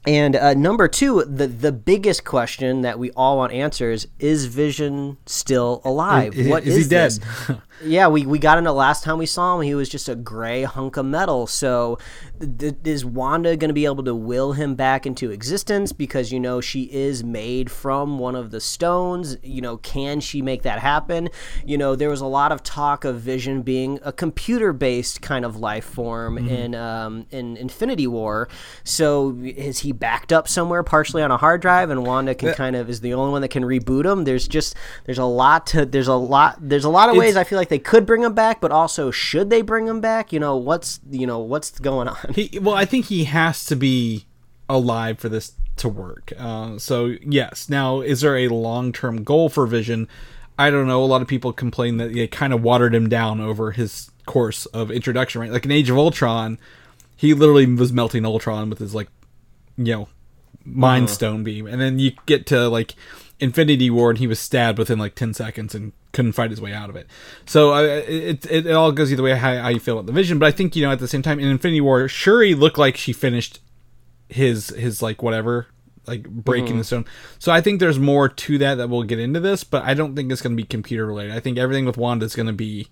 and uh, number two, the the biggest question that we all want answers is Vision still alive? Is- what is he dead? yeah, we, we got into last time we saw him. He was just a gray hunk of metal. So, th- is Wanda going to be able to will him back into existence? Because you know she is made from one of the stones. You know, can she make that happen? You know, there was a lot of talk of Vision being a computer based kind of life form in um, in Infinity War. So, is he backed up somewhere, partially on a hard drive, and Wanda can kind of is the only one that can reboot him? There's just there's a lot to there's a lot there's a lot of ways I feel like they could bring him back, but also should they bring him back? You know what's you know what's going on? he well i think he has to be alive for this to work. Uh, so yes. Now is there a long-term goal for vision? I don't know. A lot of people complain that they kind of watered him down over his course of introduction right? Like in age of ultron he literally was melting ultron with his like you know mind stone beam. And then you get to like infinity war and he was stabbed within like 10 seconds and couldn't fight his way out of it. So uh, it, it, it all goes either way how, how you feel about the vision. But i think you know at the same time in infinity war shuri looked like she finished his his like whatever like breaking the stone. So i think there's more to that that we'll get into this but i don't think it's going to be computer related. I think everything with wanda is going to be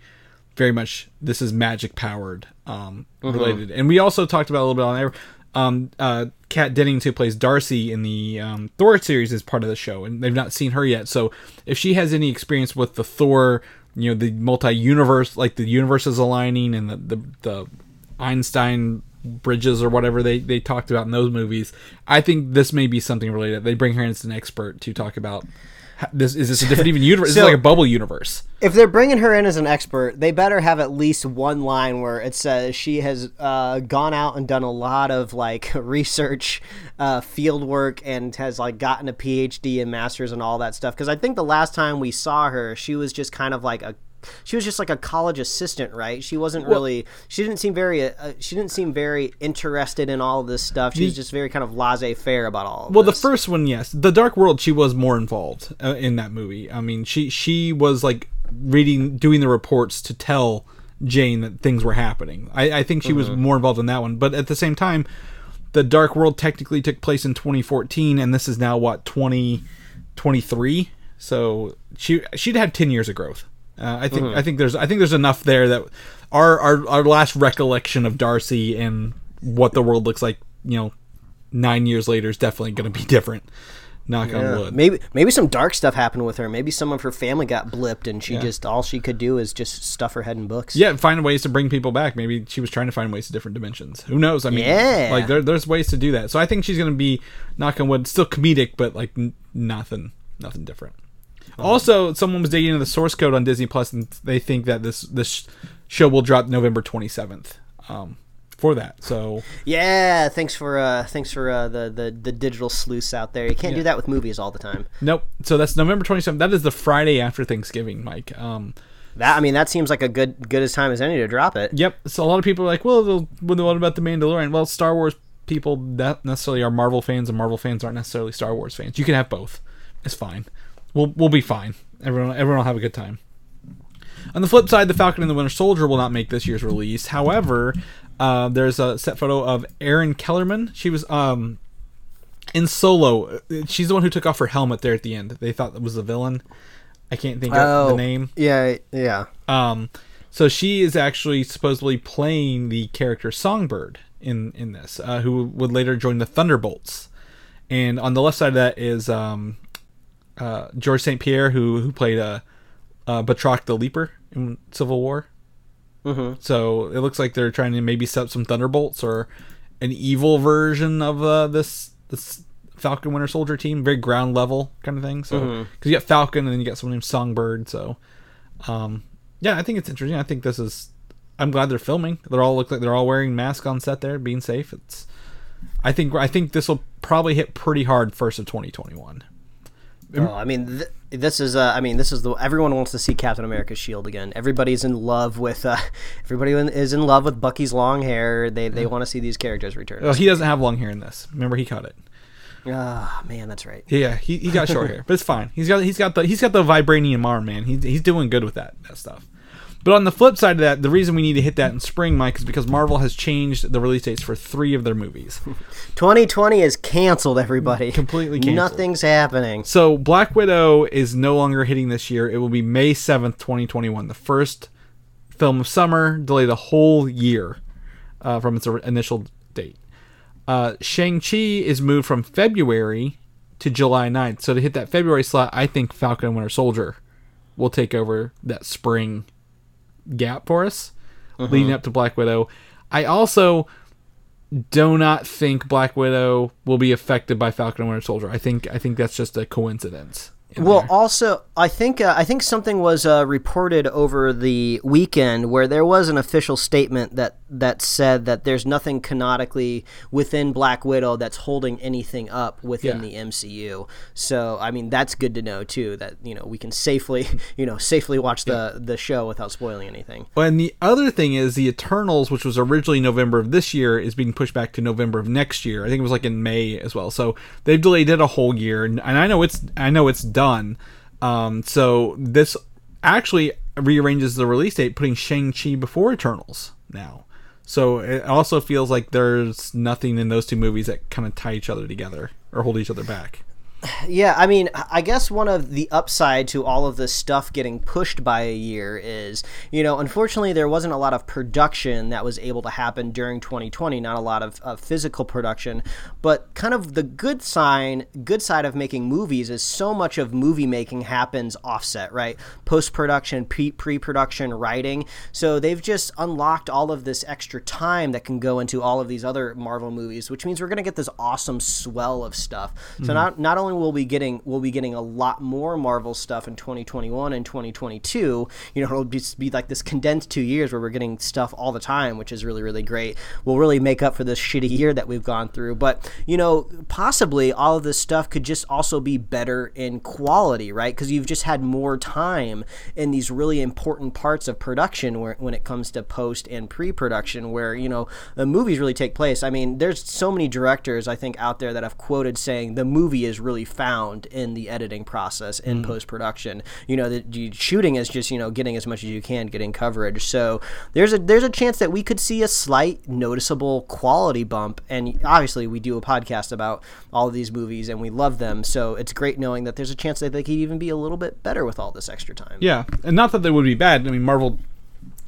very much this is magic powered um related. And we also talked about a little bit on there um uh kat dennings who plays darcy in the um thor series is part of the show and they've not seen her yet. So if she has any experience with the thor you know the multi-universe like the universes aligning and the the, the einstein bridges or whatever they they talked about in those movies i think this may be something related. They bring her in as an expert to talk about this is this a different even universe this So- is like a bubble universe if they're bringing her in as an expert, they better have at least one line where it says she has uh, gone out and done a lot of like research, uh, field work, and has like gotten a PhD and masters and all that stuff. Because I think the last time we saw her, she was just kind of like a. She was just like a college assistant, right? She wasn't really. She didn't seem very. Uh, she didn't seem very interested in all of this stuff. She was just very kind of laissez-faire about all. Of Well, the first one, yes. The Dark World, she was more involved uh, in that movie. I mean, she she was like reading, doing the reports to tell Jane that things were happening. I, I think she was more involved in that one. But at the same time, the Dark World technically took place in 2014, and this is now what 2023. So she she'd had 10 years of growth. Uh, I think I think there's I think there's enough there that our, our our last recollection of Darcy and what the world looks like, you know, nine years later is definitely going to be different. Knock on wood. Maybe maybe some dark stuff happened with her. Maybe some of her family got blipped, and she Yeah. just all she could do is just stuff her head in books. Yeah, find ways to bring people back. Maybe she was trying to find ways to different dimensions. Who knows? I mean, Yeah. like there, there's ways to do that. So I think she's going to be knock on wood, still comedic, but like n- nothing, nothing different. Also, someone was digging into the source code on Disney Plus, and they think that this this show will drop November 27th. Um, for that, so Yeah, thanks for uh, thanks for uh, the, the the digital sleuths out there. You can't do that with movies all the time. nope. So that's November 27th. That is the Friday after Thanksgiving, Mike. Um, That I mean, that seems like a good good as time as any to drop it. Yep. So a lot of people are like, well, what about the Mandalorian? Well, Star Wars people that necessarily are Marvel fans, and Marvel fans aren't necessarily Star Wars fans. You can have both. It's fine. We'll we'll be fine. Everyone everyone will have a good time. On the flip side, the Falcon and the Winter Soldier will not make this year's release. However, uh, there's a set photo of Erin Kellyman. She was um in Solo. She's the one who took off her helmet there at the end. They thought it was the villain. I can't think of the name. Yeah, yeah. Um, so she is actually supposedly playing the character Songbird in in this, uh, who would later join the Thunderbolts. And on the left side of that is um, uh, George St. Pierre, who who played uh, uh, Batroc the Leaper in Civil War. hmm So it looks like they're trying to maybe set up some Thunderbolts or an evil version of uh, this this Falcon Winter Soldier team, very ground level kind of thing. So because you got Falcon and then you got someone named Songbird. So um, yeah, I think it's interesting. I think this is. I'm glad they're filming. They're all look like they're all wearing masks on set there, being safe. It's. I think I think this will probably hit pretty hard first of 2021. Oh, I mean, th- this is. Uh, I mean, this is the. Everyone wants to see Captain America's shield again. Everybody's in love with. Uh, everybody is in love with Bucky's long hair. They they want to see these characters return. Well, he doesn't have long hair in this. Remember, he cut it. Ah, man, that's right. Yeah, he, he got short hair, but it's fine. He's got he's got the he's got the vibranium arm, man. He's he's doing good with that that stuff. But on the flip side of that, the reason we need to hit that in spring, Mike, is because Marvel has changed the release dates for three of their movies. 2020 is canceled. Everybody, Completely canceled. Nothing's happening. So Black Widow is no longer hitting this year. It will be May seventh, twenty twenty one, the first film of summer, delayed a whole year uh, from its initial date. Uh, Shang Chi is moved from February to July 9th. So to hit that February slot, I think Falcon and Winter Soldier will take over that spring gap for us, uh-huh. leading up to Black Widow. I also do not think Black Widow will be affected by Falcon and Winter Soldier. I think I think that's just a coincidence. in Well, there. also, I think uh, I think something was uh, reported over the weekend where there was an official statement that that said that there's nothing canonically within Black Widow that's holding anything up within Yeah. the MCU. So, I mean, that's good to know too. That you know we can safely you know safely watch the the show without spoiling anything. And the other thing is the Eternals, which was originally November of this year, is being pushed back to November of next year. I think it was like in May as well. So they've delayed it a whole year, and and I know it's I know it's done. Um, so this actually rearranges the release date, putting Shang Chi before Eternals now. So it also feels like there's nothing in those two movies that kind of tie each other together or hold each other back. Yeah, I mean, I guess one of the upside to all of this stuff getting pushed by a year is, you know, unfortunately there wasn't a lot of production that was able to happen during 2020, not a lot of, of physical production, but kind of the good sign, good side of making movies is so much of movie making happens offset, right? Post production, pre production, writing. So they've just unlocked all of this extra time that can go into all of these other Marvel movies, which means we're going to get this awesome swell of stuff. So mm-hmm. not not only will we getting we'll be getting a lot more Marvel stuff in 2021 and 2022. You know, it'll just be like this condensed two years where we're getting stuff all the time, which is really really great. We'll really make up for this shitty year that we've gone through. But you know, possibly all of this stuff could just also be better in quality, right? Because you've just had more time in these really important parts of production where, when it comes to post and pre-production, where you know the movies really take place. I mean, there's so many directors I think out there that have quoted saying the movie is really found in the editing process in mm-hmm. post-production. You know, the, the shooting is just you know getting as much as you can, getting coverage. So there's a there's a chance that we could see a slight noticeable quality bump. And obviously, we do a podcast about all of these movies and we love them. So it's great knowing that there's a chance that they could even be a little bit better with all this extra time. Yeah, and not that they would be bad. I mean, Marvel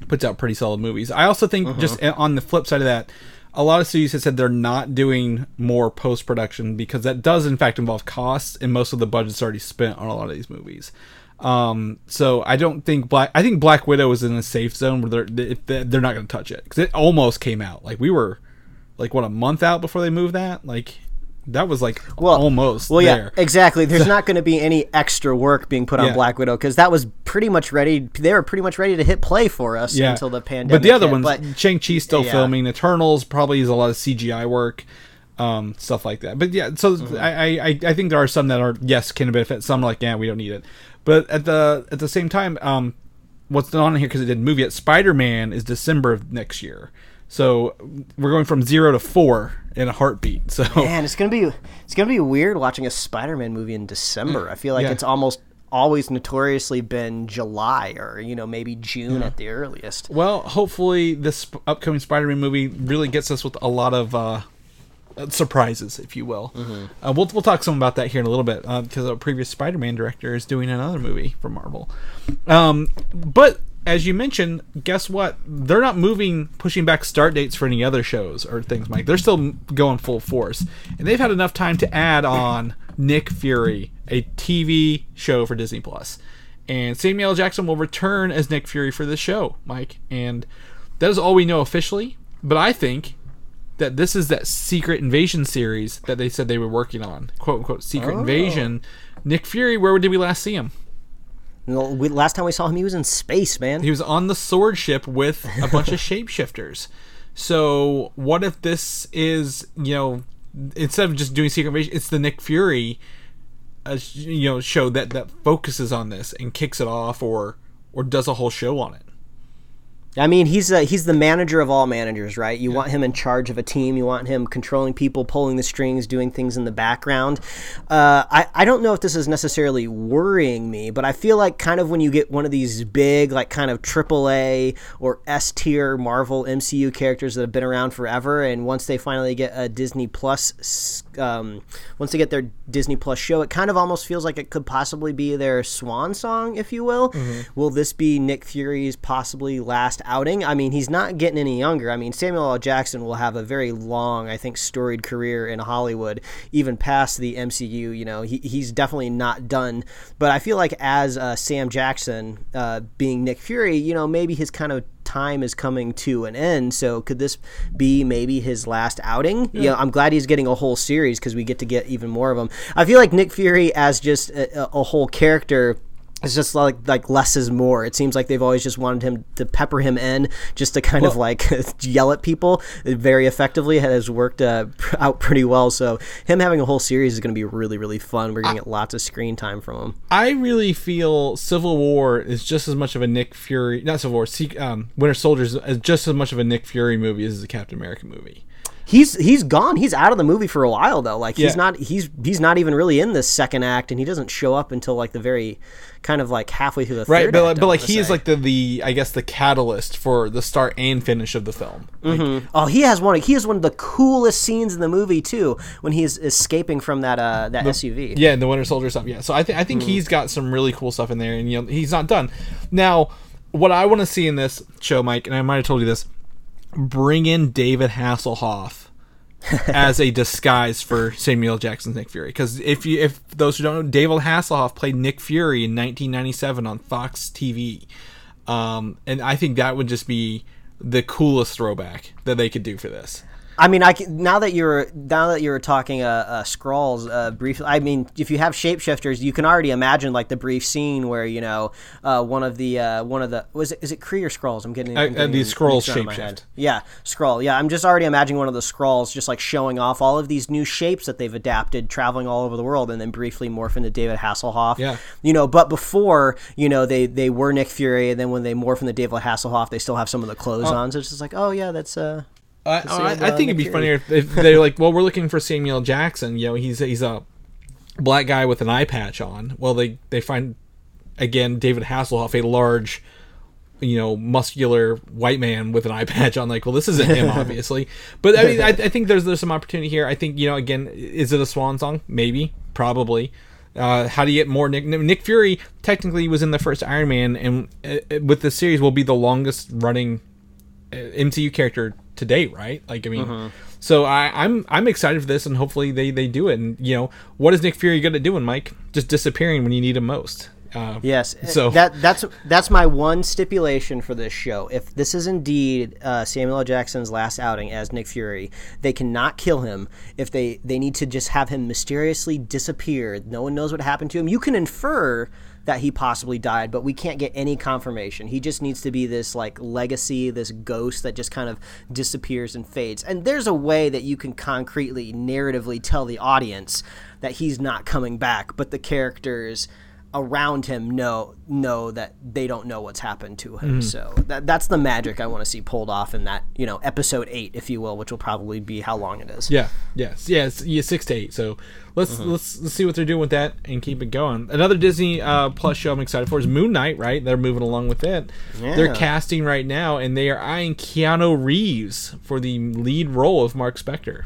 puts out pretty solid movies. I also think uh-huh. just eh, on the flip side of that, a lot of studios have said they're not doing more post production because that does in fact involve costs, and most of the budget's already spent on a lot of these movies. Um, so I don't think Black. I think Black Widow is in a safe zone where they're they're not going to touch it because it almost came out. Like we were, like what a month out before they moved that. Like that was like Well, almost Well, there. yeah, exactly. There's not going to be any extra work being put on Yeah. Black Widow because that was pretty much ready. They were pretty much ready to hit play for us yeah. until the pandemic. But the other hit. ones, Shang Chi's still yeah. filming. Eternals probably is a lot of CGI work, um, stuff like that. But yeah, so Mm-hmm. I, I I think there are some that are yes can benefit. Some are like yeah we don't need it. But at the at the same time, um, what's not on here because it didn't move yet. Spider Man is December of next year. So we're going from zero to four in a heartbeat. So man, it's gonna be it's gonna be weird watching a Spider-Man movie in December. I feel like Yeah. it's almost always notoriously been July or you know maybe June at the earliest. Well, hopefully this upcoming Spider-Man movie really gets us with a lot of uh, uh, surprises, if you will. Uh, we'll we'll talk some about that here in a little bit because our previous Spider-Man director is doing another movie for Marvel. Um, but as you mentioned, guess what? They're not moving, pushing back start dates for any other shows or things, Mike. They're still going full force, and they've had enough time to add on Nick Fury, a TV show for Disney Plus, and Samuel Jackson will return as Nick Fury for this show, Mike. And that is all we know officially. But I think that this is that secret invasion series that they said they were working on, quote unquote secret oh. invasion. Nick Fury, where did we last see him? We, last time we saw him, he was in space, man. He was on the sword ship with a bunch of shapeshifters. So what if this is, you know, instead of just doing Secret Invasion, it's the Nick Fury, uh, you know, show that that focuses on this and kicks it off, or or does a whole show on it. I mean, he's uh, he's the manager of all managers, right? You want him in charge of a team. You want him controlling people, pulling the strings, doing things in the background. Uh, I I don't know if this is necessarily worrying me, but I feel like kind of when you get one of these big, like kind of AAA or S tier Marvel MCU characters that have been around forever, and once they finally get a Disney Plus, um, once they get their Disney Plus show, it kind of almost feels like it could possibly be their swan song, if you will. Will this be Nick Fury's possibly last outing? I mean, he's not getting any younger. I mean, Samuel L. Jackson will have a very long, I think, storied career in Hollywood, even past the MCU. You know, he, he's definitely not done. But I feel like as uh, Sam Jackson uh, being Nick Fury, you know, maybe his kind of time is coming to an end. So could this be maybe his last outing? You know, I'm glad he's getting a whole series because we get to get even more of him. I feel like Nick Fury as just a- a whole character. It's just like like less is more. It seems like they've always just wanted him to pepper him in, just to kind of like yell at people very effectively. It has worked uh, out pretty well. So him having a whole series is going to be really really fun. We're going to get lots of screen time from him. I really feel Civil War is just as much of a Nick Fury, not Civil War, um, Winter Soldiers is just as much of a Nick Fury movie as is the Captain America movie. He's he's gone. He's out of the movie for a while though. Like he's Yeah. not he's he's not even really in this second act, and he doesn't show up until like the very kind of like halfway through the Right, third but, act, like- but like he is like the the I guess the catalyst for the start and finish of the film. Like, oh he has one he has one of the coolest scenes in the movie too when he's escaping from that uh that SUV. Yeah, the Winter Soldier stuff. Yeah, so I think I think he's got some really cool stuff in there, and you know he's not done. Now, what I want to see in this show, Mike, and I might have told you this, bring in David Hasselhoff as a disguise for Samuel Jackson's Nick Fury. Because if you if those who don't know, David Hasselhoff played Nick Fury in 1997 on Fox TV, um, and I think that would just be the coolest throwback that they could do for this. I mean, I can, now that you're now that you're talking uh, uh Skrulls uh briefly. I mean, if you have shapeshifters, you can already imagine like the brief scene where you know uh one of the uh one of the was it is it Kree or Skrulls? I'm getting, Uh, I'm uh, getting these Skrulls mixed up in my shapeshift. Yeah, Skrull. Yeah, I'm just already imagining one of the Skrulls just like showing off all of these new shapes that they've adapted, traveling all over the world, and then briefly morph into David Hasselhoff. Yeah. you know. But before, you know, they they were Nick Fury, and then when they morph into David Hasselhoff, they still have some of the clothes on. So it's just like, oh yeah, that's uh. I, I, I uh, think it'd be funnier if, if they're like, well, we're looking for Samuel Jackson. You know, he's he's a black guy with an eye patch on. Well, they they find again David Hasselhoff, a large, you know, muscular white man with an eye patch on. Like, well, this isn't him, obviously. But I mean, I, I think there's there's some opportunity here. I think you know, again, is it a swan song? Maybe, probably. Uh, how do you get more Nick? Nick Fury technically was in the first Iron Man, and uh, with the series will be the longest running uh, MCU character to date, right? Like, I mean, so I, I'm I'm excited for this, and hopefully they they do it. And you know, what is Nick Fury good at doing, Mike? Just disappearing when you need him most. Uh, Yes. So- that that's that's my one stipulation for this show. If this is indeed uh, Samuel L. Jackson's last outing as Nick Fury, they cannot kill him. If they they need to just have him mysteriously disappear, no one knows what happened to him. You can infer that he possibly died, but we can't get any confirmation. He just needs to be this like legacy, this ghost that just kind of disappears and fades. And there's a way that you can concretely, narratively tell the audience that he's not coming back, but the characters around him know know that they don't know what's happened to him. Mm-hmm. So that that's the magic I want to see pulled off in that you know episode eight, if you will, which will probably be how long it is. Yeah, yes, yeah, it's, yeah, six to eight. So let's let's let's see what they're doing with that and keep it going. Another Disney uh, Plus show I'm excited for is Moon Knight. Right, they're moving along with it. They're casting right now, and they are eyeing Keanu Reeves for the lead role of Mark Spector.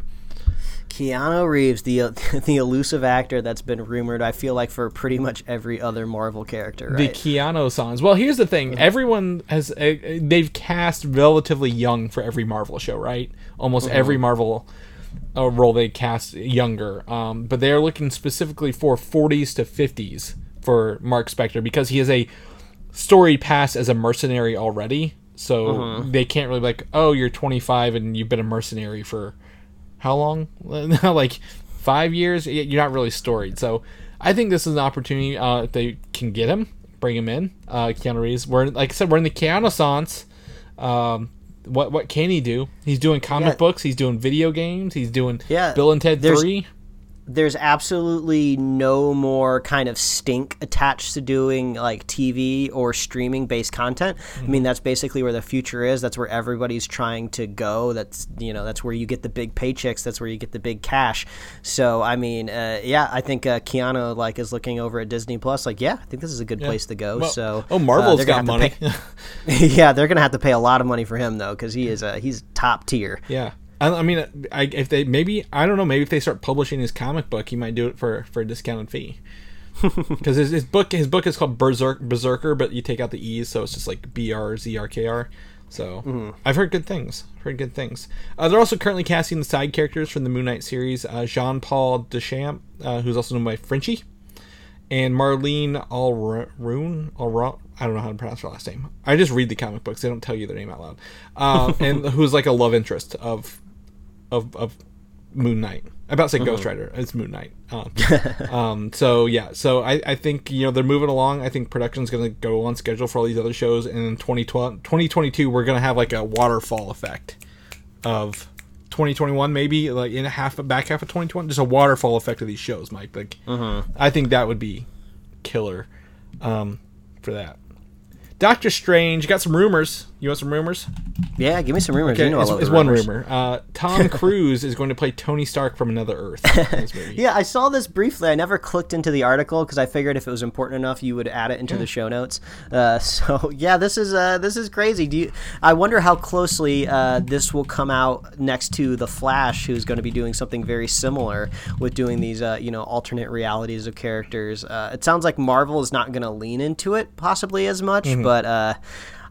Keanu Reeves, the the elusive actor that's been rumored, I feel like for pretty much every other Marvel character. The Keanu songs. Well, here's the thing: everyone has uh, they've cast relatively young for every Marvel show, right? Almost every Marvel uh, role they cast younger, um, but they are looking specifically for 40s to 50s for Mark Spector because he has a storied past as a mercenary already. So they can't really like, oh, you're 25 and you've been a mercenary for how long? like five years? You're not really storied. So I think this is an opportunity uh, if they can get him, bring him in. Uh, Keanu Reeves. We're like I said, we're in the Keanu Sans. Um, what what can he do? He's doing comic Yeah. books. He's doing video games. He's doing Yeah, Bill and Ted Three. There's absolutely no more kind of stink attached to doing like TV or streaming based content. I mean, that's basically where the future is. That's where everybody's trying to go. That's you know, that's where you get the big paychecks. That's where you get the big cash. So I mean, uh, yeah, I think uh, Keanu like is looking over at Disney Plus. Like, yeah, I think this is a good place to go. Well- so oh, uh, Marvel's they're got money. pay- yeah, they're gonna have to pay a lot of money for him though, because he is a, he's top tier. Yeah. I, I mean, I, if they maybe I don't know maybe if they start publishing his comic book, he might do it for for a discounted fee. Because his, his book his book is called Berserk Berserker, but you take out the e's, so it's just like B R Z R K R. So I've heard good things. Heard good things. Uh, they're also currently casting the side characters from the Moon Knight series. Uh, Jean Paul Deschamps, uh, who's also known by Frenchie, and Marlene Alroon. Alroon. I don't know how to pronounce her last name. I just read the comic books; they don't tell you their name out loud. Um, and who's like a love interest of of of Moon Knight. I'm about to say Ghost Rider. It's Moon Knight. Um, um, so yeah, so I, I think you know they're moving along. I think production's going to go on schedule for all these other shows. And in 2012, 2022, we're going to have like a waterfall effect of 2021, maybe like in a half back half of 2021, just a waterfall effect of these shows, Mike. Like I think that would be killer um, for that. Doctor Strange, got some rumors. You want some rumors? Yeah, give me some rumors. Okay, you know it's, it's one rumors. rumor. Uh, Tom Cruise is going to play Tony Stark from Another Earth in this movie. Yeah, I saw this briefly. I never clicked into the article because I figured if it was important enough, you would add it into the show notes. Uh, so yeah, this is uh, this is crazy. Do you? I wonder how closely uh, this will come out next to the Flash, who's going to be doing something very similar with doing these uh, you know alternate realities of characters. Uh, it sounds like Marvel is not going to lean into it possibly as much, but uh,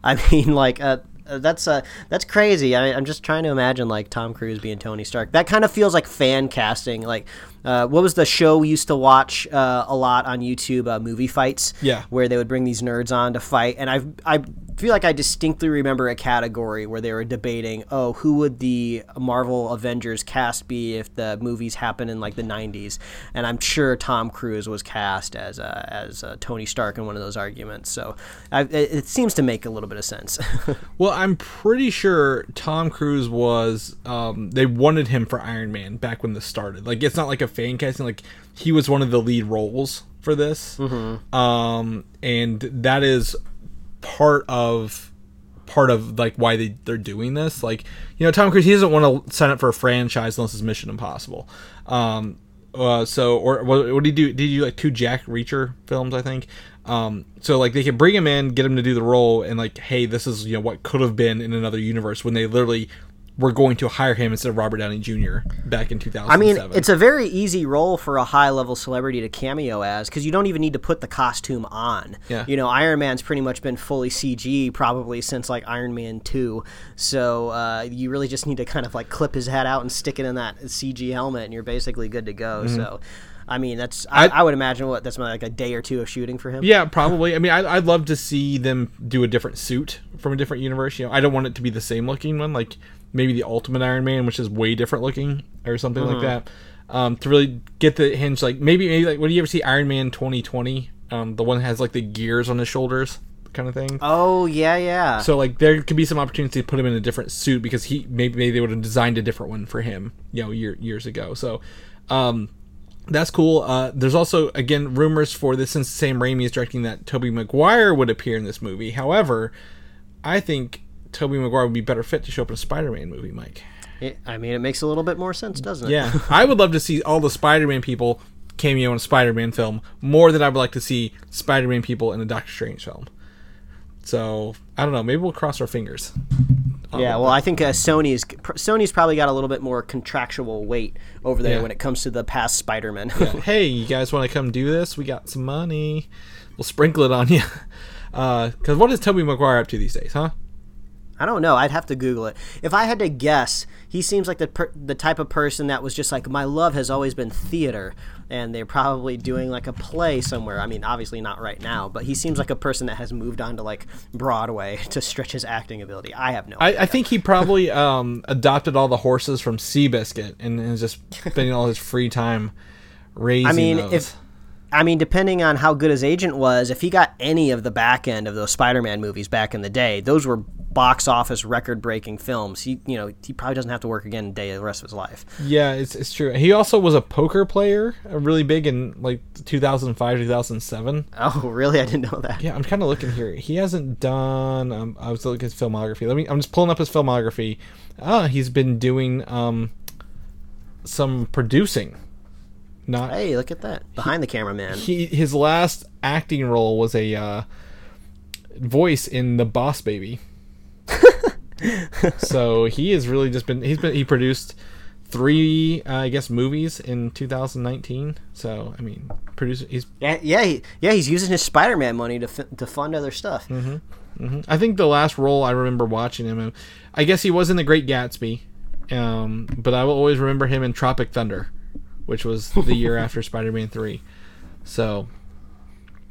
I mean like. Uh, uh, that's uh, that's crazy. I, I'm just trying to imagine like Tom Cruise being Tony Stark. That kind of feels like fan casting. Like, uh, what was the show we used to watch uh, a lot on YouTube? Uh, movie fights. Yeah. where they would bring these nerds on to fight, and I've I feel like I distinctly remember a category where they were debating, oh, who would the Marvel Avengers cast be if the movies happened in like the 90s? And I'm sure Tom Cruise was cast as uh, as uh, Tony Stark in one of those arguments. So I, it, seems to make a little bit of sense. Well, I'm pretty sure Tom Cruise was. Um, they wanted him for Iron Man back when this started. Like, it's not like a fan casting. Like, he was one of the lead roles for this. Um, and that is part of part of like why they they're doing this. Like, you know, Tom Cruise he doesn't want to sign up for a franchise unless it's Mission Impossible. Um, uh, so or what, what did he do? Did you like two Jack Reacher films? I think. Um, so like they could bring him in, get him to do the role, and like, hey, this is you know what could have been in another universe when they literally we're going to hire him instead of Robert Downey Jr. back in 2007. I mean, it's a very easy role for a high level celebrity to cameo as because you don't even need to put the costume on. Yeah. You know, Iron Man's pretty much been fully CG probably since like Iron Man 2. So uh, you really just need to kind of like clip his head out and stick it in that CG helmet and you're basically good to go. So. I mean, that's I, I- I, would imagine what that's like a day or two of shooting for him. Yeah, probably. I mean, I, I'd love to see them do a different suit from a different universe. You know, I don't want it to be the same looking one, like maybe the Ultimate Iron Man, which is way different looking, or something like that. Um, to really get the hinge, like maybe maybe like when do you ever see Iron Man 2020? Um, the one that has like the gears on his shoulders, kind of thing. Oh yeah, yeah. So like there could be some opportunity to put him in a different suit because he maybe, maybe they would have designed a different one for him, you know, year, years ago. So um that's cool. Uh, there's also again rumors for this since Sam Raimi is directing that Tobey Maguire would appear in this movie. However, I think Tobey Maguire would be better fit to show up in a Spider-Man movie, Mike. It- I mean, it makes a little bit more sense, doesn't it? Yeah, I would love to see all the Spider-Man people cameo in a Spider-Man film more than I would like to see Spider-Man people in a Doctor Strange film. So I don't know. Maybe we'll cross our fingers. Yeah, well, I think uh, Sony's Sony's probably got a little bit more contractual weight over there Yeah. when it comes to the past Spider-Man. hey, you guys want to come do this? We got some money. We'll sprinkle it on you. Because what is Tobey Maguire up to these days, huh? I don't know. I'd have to Google it. If I had to guess, he seems like the per- the type of person that was just like my love has always been theater, and they're probably doing like a play somewhere. I mean, obviously not right now, but he seems like a person that has moved on to like Broadway to stretch his acting ability. I have no. I, I think he probably um, adopted all the horses from Seabiscuit and is just spending all his free time raising I mean, those. if I mean, depending on how good his agent was, if he got any of the back end of those Spider-Man movies back in the day, those were box office record-breaking films. He, you know, he probably doesn't have to work again a day the rest of his life. yeah, it's, it's true. He also was a poker player, uh, really big in like 2005, 2007. Oh, really? I didn't know that. Yeah, I'm kind of looking here. He hasn't done. Um, I was looking at his filmography. Let me. I'm just pulling up his filmography. Ah, he's been doing um, some producing. Not Hey, look at that behind the camera, man. he. His last acting role was a uh, voice in The Boss Baby. so he has really just been. He's been. He produced three, uh, I guess, movies in 2019. So I mean, producer. He's Yeah, yeah, he, yeah. He's using his Spider-Man money to f- to fund other stuff. I think the last role I remember watching him, in- I guess he was in The Great Gatsby, um, but I will always remember him in Tropic Thunder, which was the year after Spider-Man Three. So,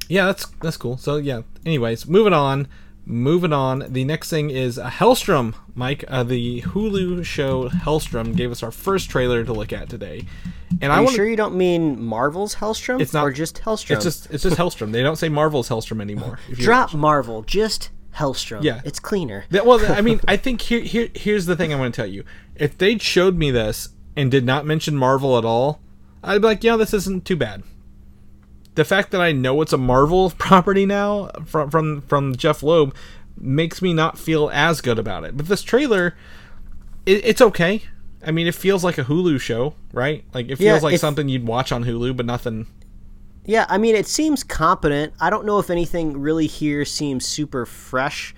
yeah, that's that's cool. So yeah. Anyways, moving on. Moving on. The next thing is uh, Helstrom. Mike, uh, the Hulu show Helstrom gave us our first trailer to look at today, and I Are you want sure you don't mean Marvel's Helstrom? It's not- or just Helstrom. It's just it's just Helstrom. They don't say Marvel's Helstrom anymore. if you drop Marvel, just Helstrom. Yeah. it's cleaner. That, well, I mean, I think here, here, here's the thing I want to tell you. If they showed me this and did not mention Marvel at all, I'd be like, yeah, this isn't too bad. The fact that I know it's a Marvel property now from from from Jeph Loeb makes me not feel as good about it. But this trailer, it, it's okay. I mean, it feels like a Hulu show, right? Like it feels Yeah, like something you'd watch on Hulu, but nothing. Yeah, I mean, it seems competent. I don't know if anything really here seems super fresh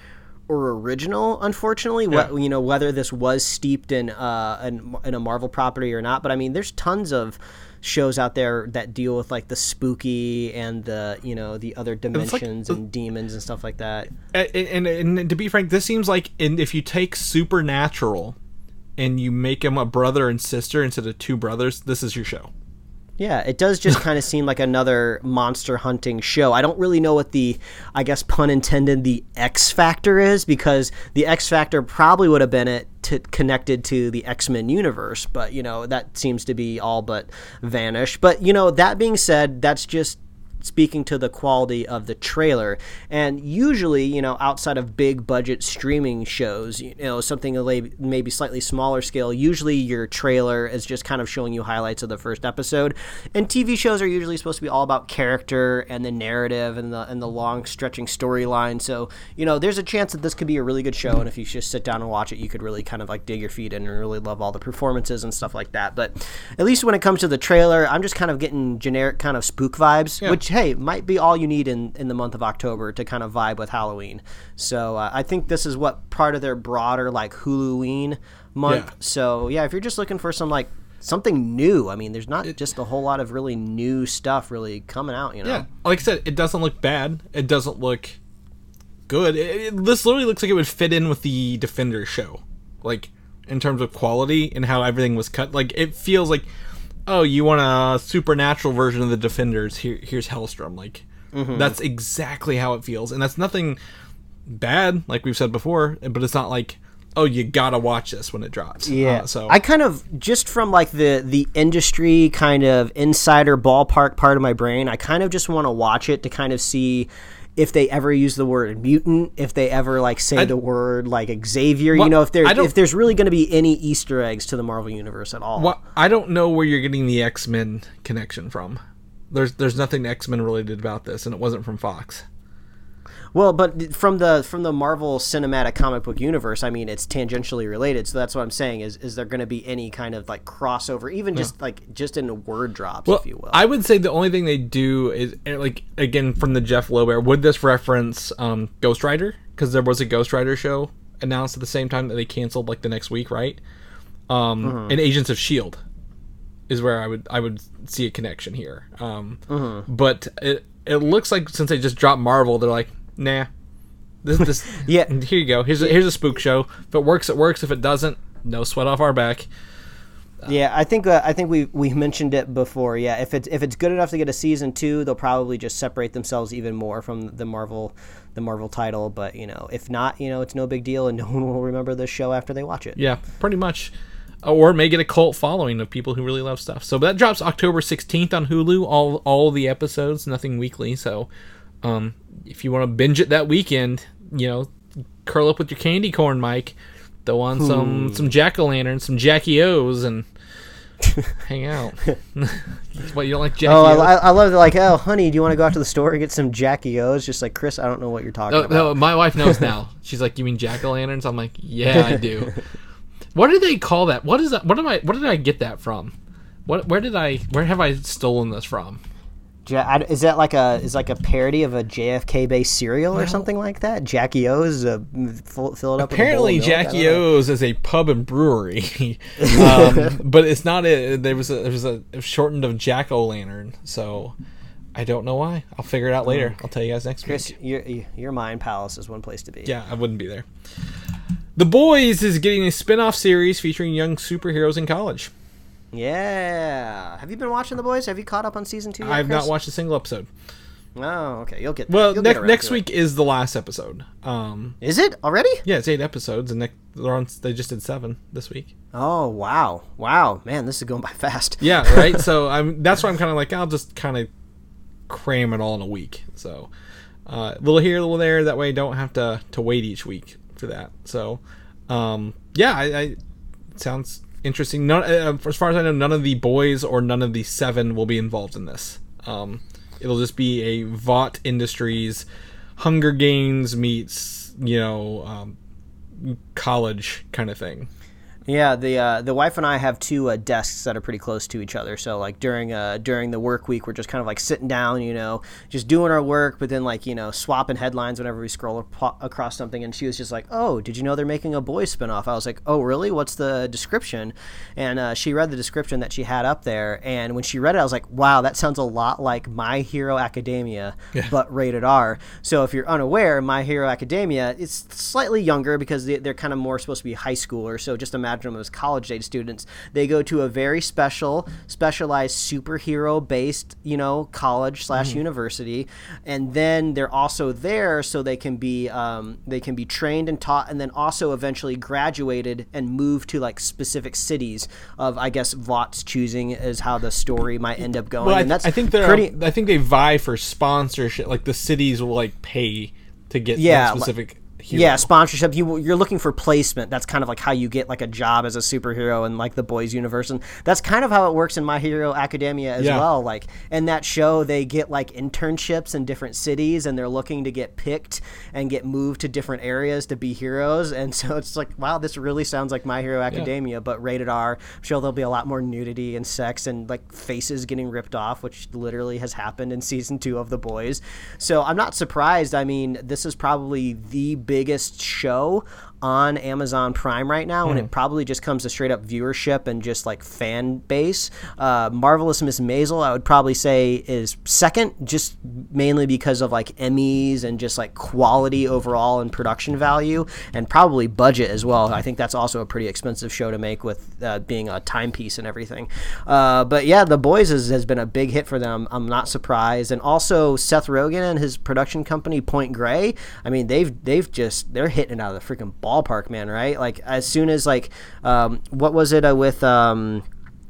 or original. Unfortunately, Yeah. what you know, whether this was steeped in uh in, in a Marvel property or not. But I mean, there's tons of shows out there that deal with like the spooky and the you know the other like- dimensions and demons and stuff like that. and, and, and to be frank, this seems like in, if you take Supernatural and you make them a brother and sister instead of two brothers, this is your show. Yeah, it does just kind of seem like another monster hunting show. I don't really know what the, I guess pun intended, the X factor is because the X factor probably would have been it to, connected to the X Men universe, but you know that seems to be all but vanished. But you know that being said, that's just speaking to the quality of the trailer. And usually, you know, outside of big budget streaming shows, you know, something maybe slightly smaller scale, usually your trailer is just kind of showing you highlights of the first episode. And TV shows are usually supposed to be all about character and the narrative and the and the long stretching storyline. So, you know, there's a chance that this could be a really good show and if you just sit down and watch it, you could really kind of like dig your feet in and really love all the performances and stuff like that. But at least when it comes to the trailer, I'm just kind of getting generic kind of spook vibes, which hey, might be all you need in, in the month of October to kind of vibe with Halloween. So uh, I think this is what part of their broader like Halloween month. Yeah. So yeah, if you're just looking for some like something new, I mean, there's not just a whole lot of really new stuff really coming out. You know. Yeah, like I said, it doesn't look bad. It doesn't look good. It, it- this literally looks like it would fit in with the Defender show, like in terms of quality and how everything was cut. Like it feels like, oh, you want a supernatural version of the Defenders? Here, here's Helstrom. Like Mm-hmm. that's exactly how it feels, and that's nothing bad, like we've said before. But it's not like, oh, you gotta watch this when it drops. Yeah. Uh, so I kind of just from like the the industry kind of insider ballpark part of my brain, I kind of just want to watch it to kind of see if they ever use the word mutant, if they ever like say the word like Xavier, Well, you know, if there if there's really going to be any Easter eggs to the Marvel universe at all. Well, I don't know where you're getting the X Men connection from. There's there's nothing X Men related about this, and it wasn't from Fox. Well, but from the from the Marvel Cinematic Comic Book universe, I mean, it's tangentially related. So that's what I'm saying is is there going to be any kind of like crossover, even just like just in word drops, Well, if you will? I would say the only thing they do is like again from the Jeph Loeb era. Would this reference um, Ghost Rider? Because there was a Ghost Rider show announced at the same time that they canceled like the next week, right? Um, Mm-hmm. And Agents of Shield is where I would I would see a connection here. Um, Mm-hmm. But it it looks like since they just dropped Marvel, they're like, nah. This, this Yeah. Here you go. Here's a, here's a spook show. If it works, it works. If it doesn't, no sweat off our back. Yeah, I think uh, I think we we mentioned it before. Yeah, if it's if it's good enough to get a season two, they'll probably just separate themselves even more from the Marvel the Marvel title. But you know, if not, you know, it's no big deal, and no one will remember this show after they watch it. Yeah, pretty much. Or may get a cult following of people who really love stuff. So that drops October 16th on Hulu. All all the episodes, nothing weekly. So um, if you want to binge it that weekend, you know, curl up with your candy corn, Mike. Throw on some some jack o' lanterns, some Jackie O's, and hang out. what you don't like Jackie Oh, I I love it. Like, oh, honey, do you want to go out to the store and get some Jackie O's? Just like Chris, I don't know what you're talking Oh, about. no, my wife knows now. She's like, "You mean jack o' lanterns?" I'm like, "Yeah, I do." what do they call that? What is that? What am I? What did I get that from? What? Where did I? Where have I stolen this from? Is that like a is like a parody of a JFK based cereal or something like that? Jackie O's, uh, fill, it up. Apparently, with a bowl of milk? Jackie. O's is a pub and brewery, um, but it's not. A, there was a, there was a shortened of Jack o' Lantern. So I don't know why. I'll figure it out later. I'll tell you guys next. Chris, week. your your mind palace is one place to be. Yeah, I wouldn't be there. The Boys is getting a spin-off series featuring young superheroes in college. Yeah. Have you been watching the boys? Have you caught up on season two? Yet, I've not watched a single episode. Oh, okay. You'll get. Well, you'll ne- get next week is the last episode. Um, Is it already? yeah, it's eight episodes, and ne- they're on, they just did seven this week. Oh wow, wow, man, this is going by fast. Yeah, right. so I'm that's why I'm kind of like I'll just kind of cram it all in a week. So uh, a little here, a little there. That way, I don't have to to wait each week for that. So um, yeah, I, I sounds interesting. None, uh, as far as I know, none of the boys or none of the seven will be involved in this. Um, it'll just be a Vought Industries Hunger Games meets you know um, college kind of thing. Yeah, the uh, the wife and I have two uh, desks that are pretty close to each other. So like during uh, during the work week, we're just kind of like sitting down, you know, just doing our work, but then like you know swapping headlines whenever we scroll ap- across something. And she was just like, "Oh, did you know they're making a boys spinoff?" I was like, "Oh, really? What's the description?" And uh, she read the description that she had up there, and when she read it, I was like, "Wow, that sounds a lot like My Hero Academia, but rated R." So if you're unaware, My Hero Academia is slightly younger because they, they're kind of more supposed to be high schoolers. So just imagine as college age students. They go to a very special, specialized superhero based, you know, college slash university, and then they're also there so they can be um, they can be trained and taught, and then also eventually graduated and moved to like specific cities of I guess Vought's choosing is how the story might end up going. Well, I, and that's I think they're. pretty. I think they vie for sponsorship. Like the cities will like pay to get Yeah, specific. Hero. Yeah, sponsorship. You you're looking for placement. That's kind of like how you get like a job as a superhero in like the boys universe, and that's kind of how it works in My Hero Academia as Yeah. well. Like in that show, they get like internships in different cities, and they're looking to get picked and get moved to different areas to be heroes. And so it's like, wow, this really sounds like My Hero Academia, but rated R. I'm sure there'll be a lot more nudity and sex and like faces getting ripped off, which literally has happened in season two of The Boys. So I'm not surprised. I mean, this is probably the biggest show on Amazon Prime right now, and it probably just comes to straight up viewership and just like fan base. Uh, Marvelous Miss Maisel, I would probably say is second, just mainly because of like Emmys and just like quality overall and production value, and probably budget as well. I think that's also a pretty expensive show to make with uh, being a timepiece and everything. Uh, but yeah, The Boys has, has been a big hit for them. I'm not surprised, and also Seth Rogen and his production company Point Grey. I mean, they've they've just they're hitting it out of the freaking ballpark, man. Right? Like as soon as like um, what was it uh, with um,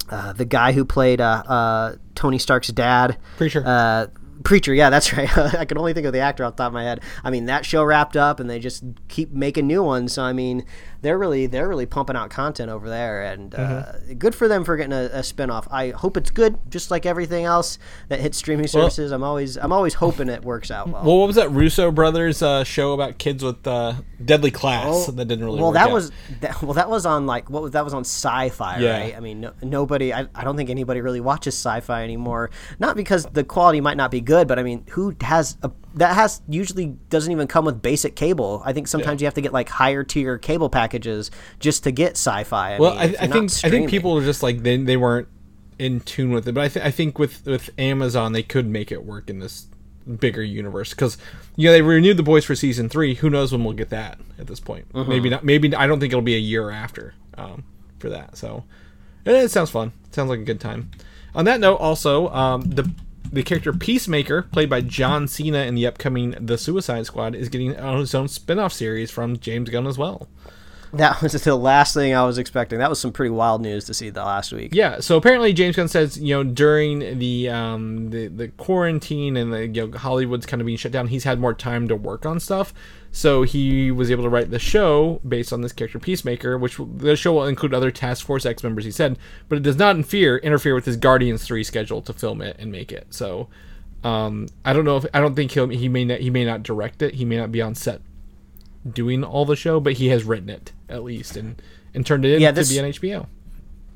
uh, the guy who played uh, uh, Tony Stark's dad? Preacher. Uh, Preacher, yeah, that's right. I can only think of the actor off the top of my head. I mean, that show wrapped up, and they just keep making new ones. So I mean, they're really they're really pumping out content over there, and uh, good for them for getting a, a spinoff. I hope it's good, just like everything else that hits streaming services. I'm always I'm always hoping it works out well. well, what was that Russo brothers uh, show about kids with uh, deadly class that didn't really well, work that out? was that, well, that was on like what was that was on Syfy, Yeah. right? I mean, no, nobody. I, I don't think anybody really watches Syfy anymore. Not because the quality might not be good, but I mean, who has a that has usually doesn't even come with basic cable. I think sometimes you have to get like higher tier cable packages just to get Syfy. I Well, mean, I, I think I think people are just like they they weren't in tune with it, but I think I think with with Amazon they could make it work in this bigger universe because you know they renewed the boys for season three. Who knows when we'll get that at this point? Uh-huh. Maybe not. Maybe I don't think it'll be a year after um, for that. So eh, it sounds fun. sounds like a good time. On that note, also um, the the character Peacemaker, played by John Cena in the upcoming The Suicide Squad, is getting his own spin-off series from James Gunn as well. that was the last thing I was expecting. That was some pretty wild news to see the last week. Yeah, so apparently James Gunn says, you know, during the um the, the quarantine and the you know Hollywood's kind of being shut down, he's had more time to work on stuff. So he was able to write the show based on this character Peacemaker, which the show will include other Task Force X members. He said, but it does not interfere interfere with his Guardians three schedule to film it and make it. So um, I don't know if I don't think he'll he may not he may not direct it. He may not be on set doing all the show, but he has written it at least and and turned it in Yeah, to this- be on HBO.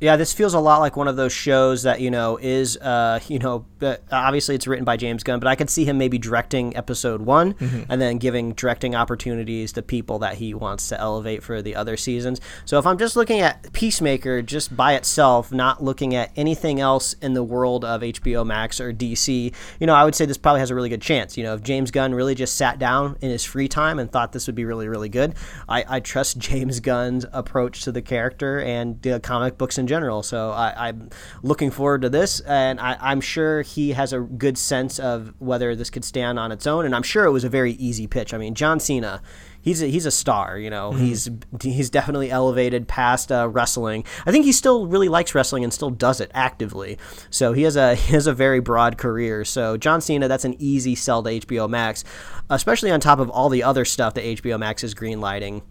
Yeah, this feels a lot like one of those shows that you know is, uh, you know, uh, obviously it's written by James Gunn, but I could see him maybe directing episode one and then giving directing opportunities to people that he wants to elevate for the other seasons. So if I'm just looking at Peacemaker just by itself, not looking at anything else in the world of HBO Max or DC, you know, I would say this probably has a really good chance. You know, if James Gunn really just sat down in his free time and thought this would be really, really good, I, I trust James Gunn's approach to the character and the comic books in general. So I, I'm looking forward to this, and I, I'm sure he has a good sense of whether this could stand on its own. And I'm sure it was a very easy pitch. I mean, John Cena. He's a, he's a star, you know. He's he's definitely elevated past uh, wrestling. I think he still really likes wrestling and still does it actively. So he has a he has a very broad career. So John Cena, that's an easy sell to HBO Max, especially on top of all the other stuff that HBO Max is greenlighting.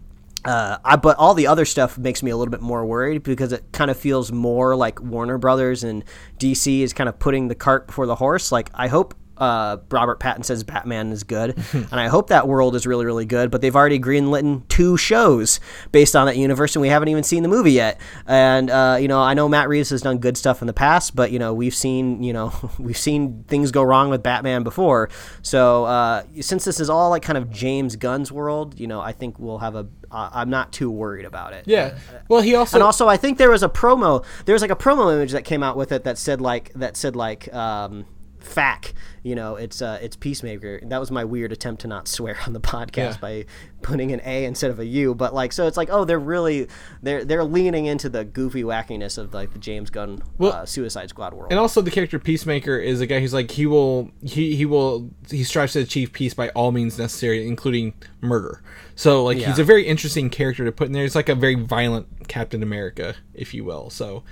Uh, I, but all the other stuff makes me a little bit more worried because it kind of feels more like Warner Brothers and DC is kind of putting the cart before the horse. Like I hope uh, Robert Pattinson's Batman is good, and I hope that world is really really good. But they've already greenlit two shows based on that universe, and we haven't even seen the movie yet. And uh, you know, I know Matt Reeves has done good stuff in the past, but you know, we've seen you know we've seen things go wrong with Batman before. So uh, since this is all like kind of James Gunn's world, you know, I think we'll have a. Uh, I'm not too worried about it. Yeah. Well, he also And also, I think there was a promo. There was like a promo image that came out with it that said like that said like um, "fac." You know, it's uh, it's Peacemaker. That was my weird attempt to not swear on the podcast Yeah. by putting an A instead of a U. But like, so it's like, oh, they're really they're they're leaning into the goofy wackiness of like the James Gunn Well- uh, Suicide Squad world. and also the character Peacemaker is a guy who's like he will he he will he strives to achieve peace by all means necessary, including murder. So like he's a very interesting character to put in there. It's like a very violent Captain America, if you will. So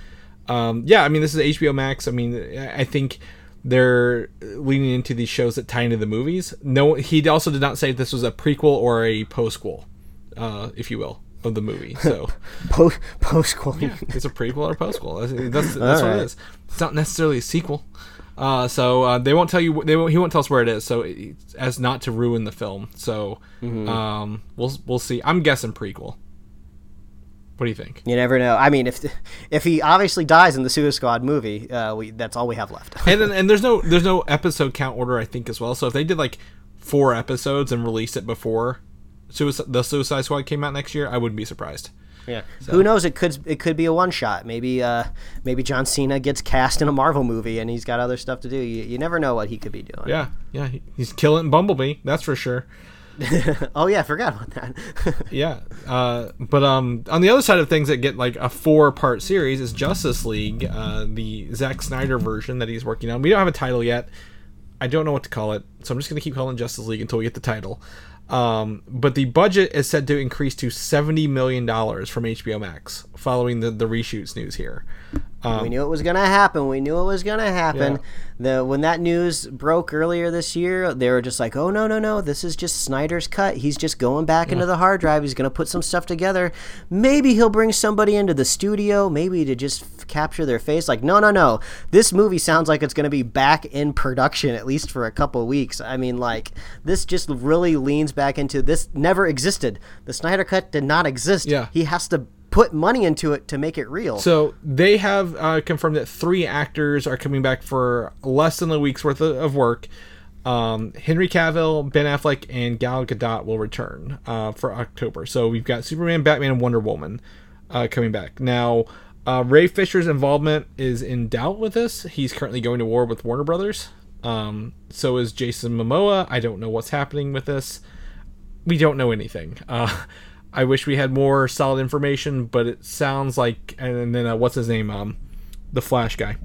um, yeah, I mean this is HBO Max. I mean I think they're leaning into these shows that tie into the movies. No, he also did not say this was a prequel or a postquel, uh, if you will, of the movie. So. post post it's a prequel or postquel. That's that's, that's what right. it is. It's not necessarily a sequel. Uh, so uh, they won't tell you. They won't, he won't tell us where it is. So it, as not to ruin the film. So Mm-hmm. um, we'll we'll see. I'm guessing prequel. What do you think? You never know. I mean, if if he obviously dies in the Suicide Squad movie, uh, we that's all we have left. And then, and there's no there's no episode count order I think as well. So if they did like four episodes and released it before Suicide, the Suicide Squad came out next year, I wouldn't be surprised. Yeah. Who knows? It could it could be a one shot. Maybe uh maybe John Cena gets cast in a Marvel movie and he's got other stuff to do. You, you never know what he could be doing. Yeah, yeah, he's killing Bumblebee, that's for sure. oh yeah, I forgot about that. Yeah, uh, but um, on the other side of things that get like a four-part series is Justice League, uh, the Zack Snyder version that he's working on. We don't have a title yet. I don't know what to call it, so I'm just gonna keep calling it Justice League until we get the title. Um, but the budget is said to increase to seventy million dollars from HBO Max following the the reshoots news here. We um, knew it was gonna happen. We knew it was gonna happen. Yeah. The when that news broke earlier this year, they were just like, "Oh no, no, no! This is just Snyder's cut. He's just going back into the hard drive. He's gonna put some stuff together. Maybe he'll bring somebody into the studio, maybe to just f- capture their face. Like, no, no, no! This movie sounds like it's gonna be back in production at least for a couple weeks. I mean, like this just really leans back into this never existed. The Snyder cut did not exist. Yeah. he has to put money into it to make it real. So they have uh, confirmed that three actors are coming back for less than a week's worth of, work. Um, Henry Cavill, Ben Affleck, and Gal Gadot will return uh, for October. So we've got Superman, Batman, and Wonder Woman uh, coming back. Now, uh, Ray Fisher's involvement is in doubt with this. He's currently going to war with Warner Brothers. Um, so is Jason Momoa. I don't know what's happening with this we don't know anything. Uh, I wish we had more solid information, but it sounds like and then uh, what's his name? Um, the Flash guy,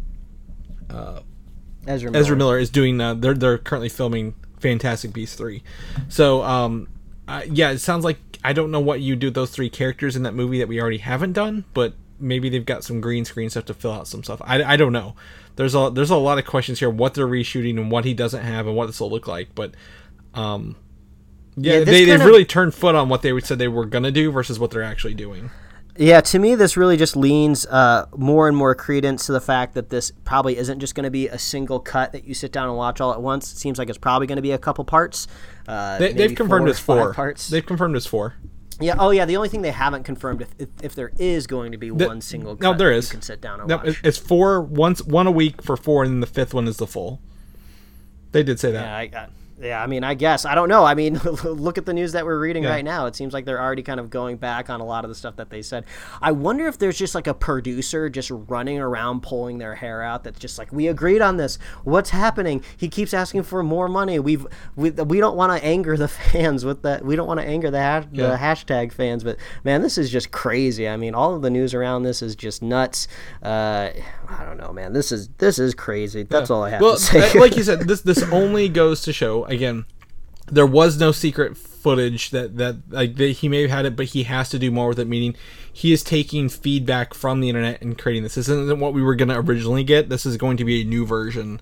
Ezra Miller. Ezra Miller is doing. Uh, they're they're currently filming Fantastic Beasts three. So um, uh, yeah, it sounds like I don't know what you do with those three characters in that movie that we already haven't done, but maybe they've got some green screen stuff to fill out some stuff. I, I don't know. There's a there's a lot of questions here. What they're reshooting and what he doesn't have and what this will look like, but um. Yeah, Yeah, they, they've kinda- really turned foot on what they said they were gonna do versus what they're actually doing. Yeah, to me, this really just leans uh, more and more credence to the fact that this probably isn't just going to be a single cut that you sit down and watch all at once. It seems like it's probably going to be a couple parts. Uh, they, they've confirmed it's four. parts. They've confirmed it's four. yeah. Oh, yeah. The only thing they haven't confirmed if, if, if there is going to be The- one single. Cut no, there is. You can sit down and No, watch. it's four once one a week for four, and then the fifth one is the full. They did say that. Yeah, I, I, yeah, I mean, I guess I don't know. I mean, look at the news that we're reading Yeah. right now. It seems like they're already kind of going back on a lot of the stuff that they said. I wonder if there's just like a producer just running around pulling their hair out. That's just like, we agreed on this. What's happening? He keeps asking for more money. We've we, we don't want to anger the fans with that. We don't want to anger the Yeah. the hashtag fans. But man, this is just crazy. I mean, all of the news around this is just nuts. Uh, I don't know, man. This is this is crazy. That's all I have well, to say. like you said, this this only goes to show again. There was no secret footage that that like that he may have had it, but he has to do more with it. Meaning, he is taking feedback from the internet and creating this. This isn't what we were going to originally get. This is going to be a new version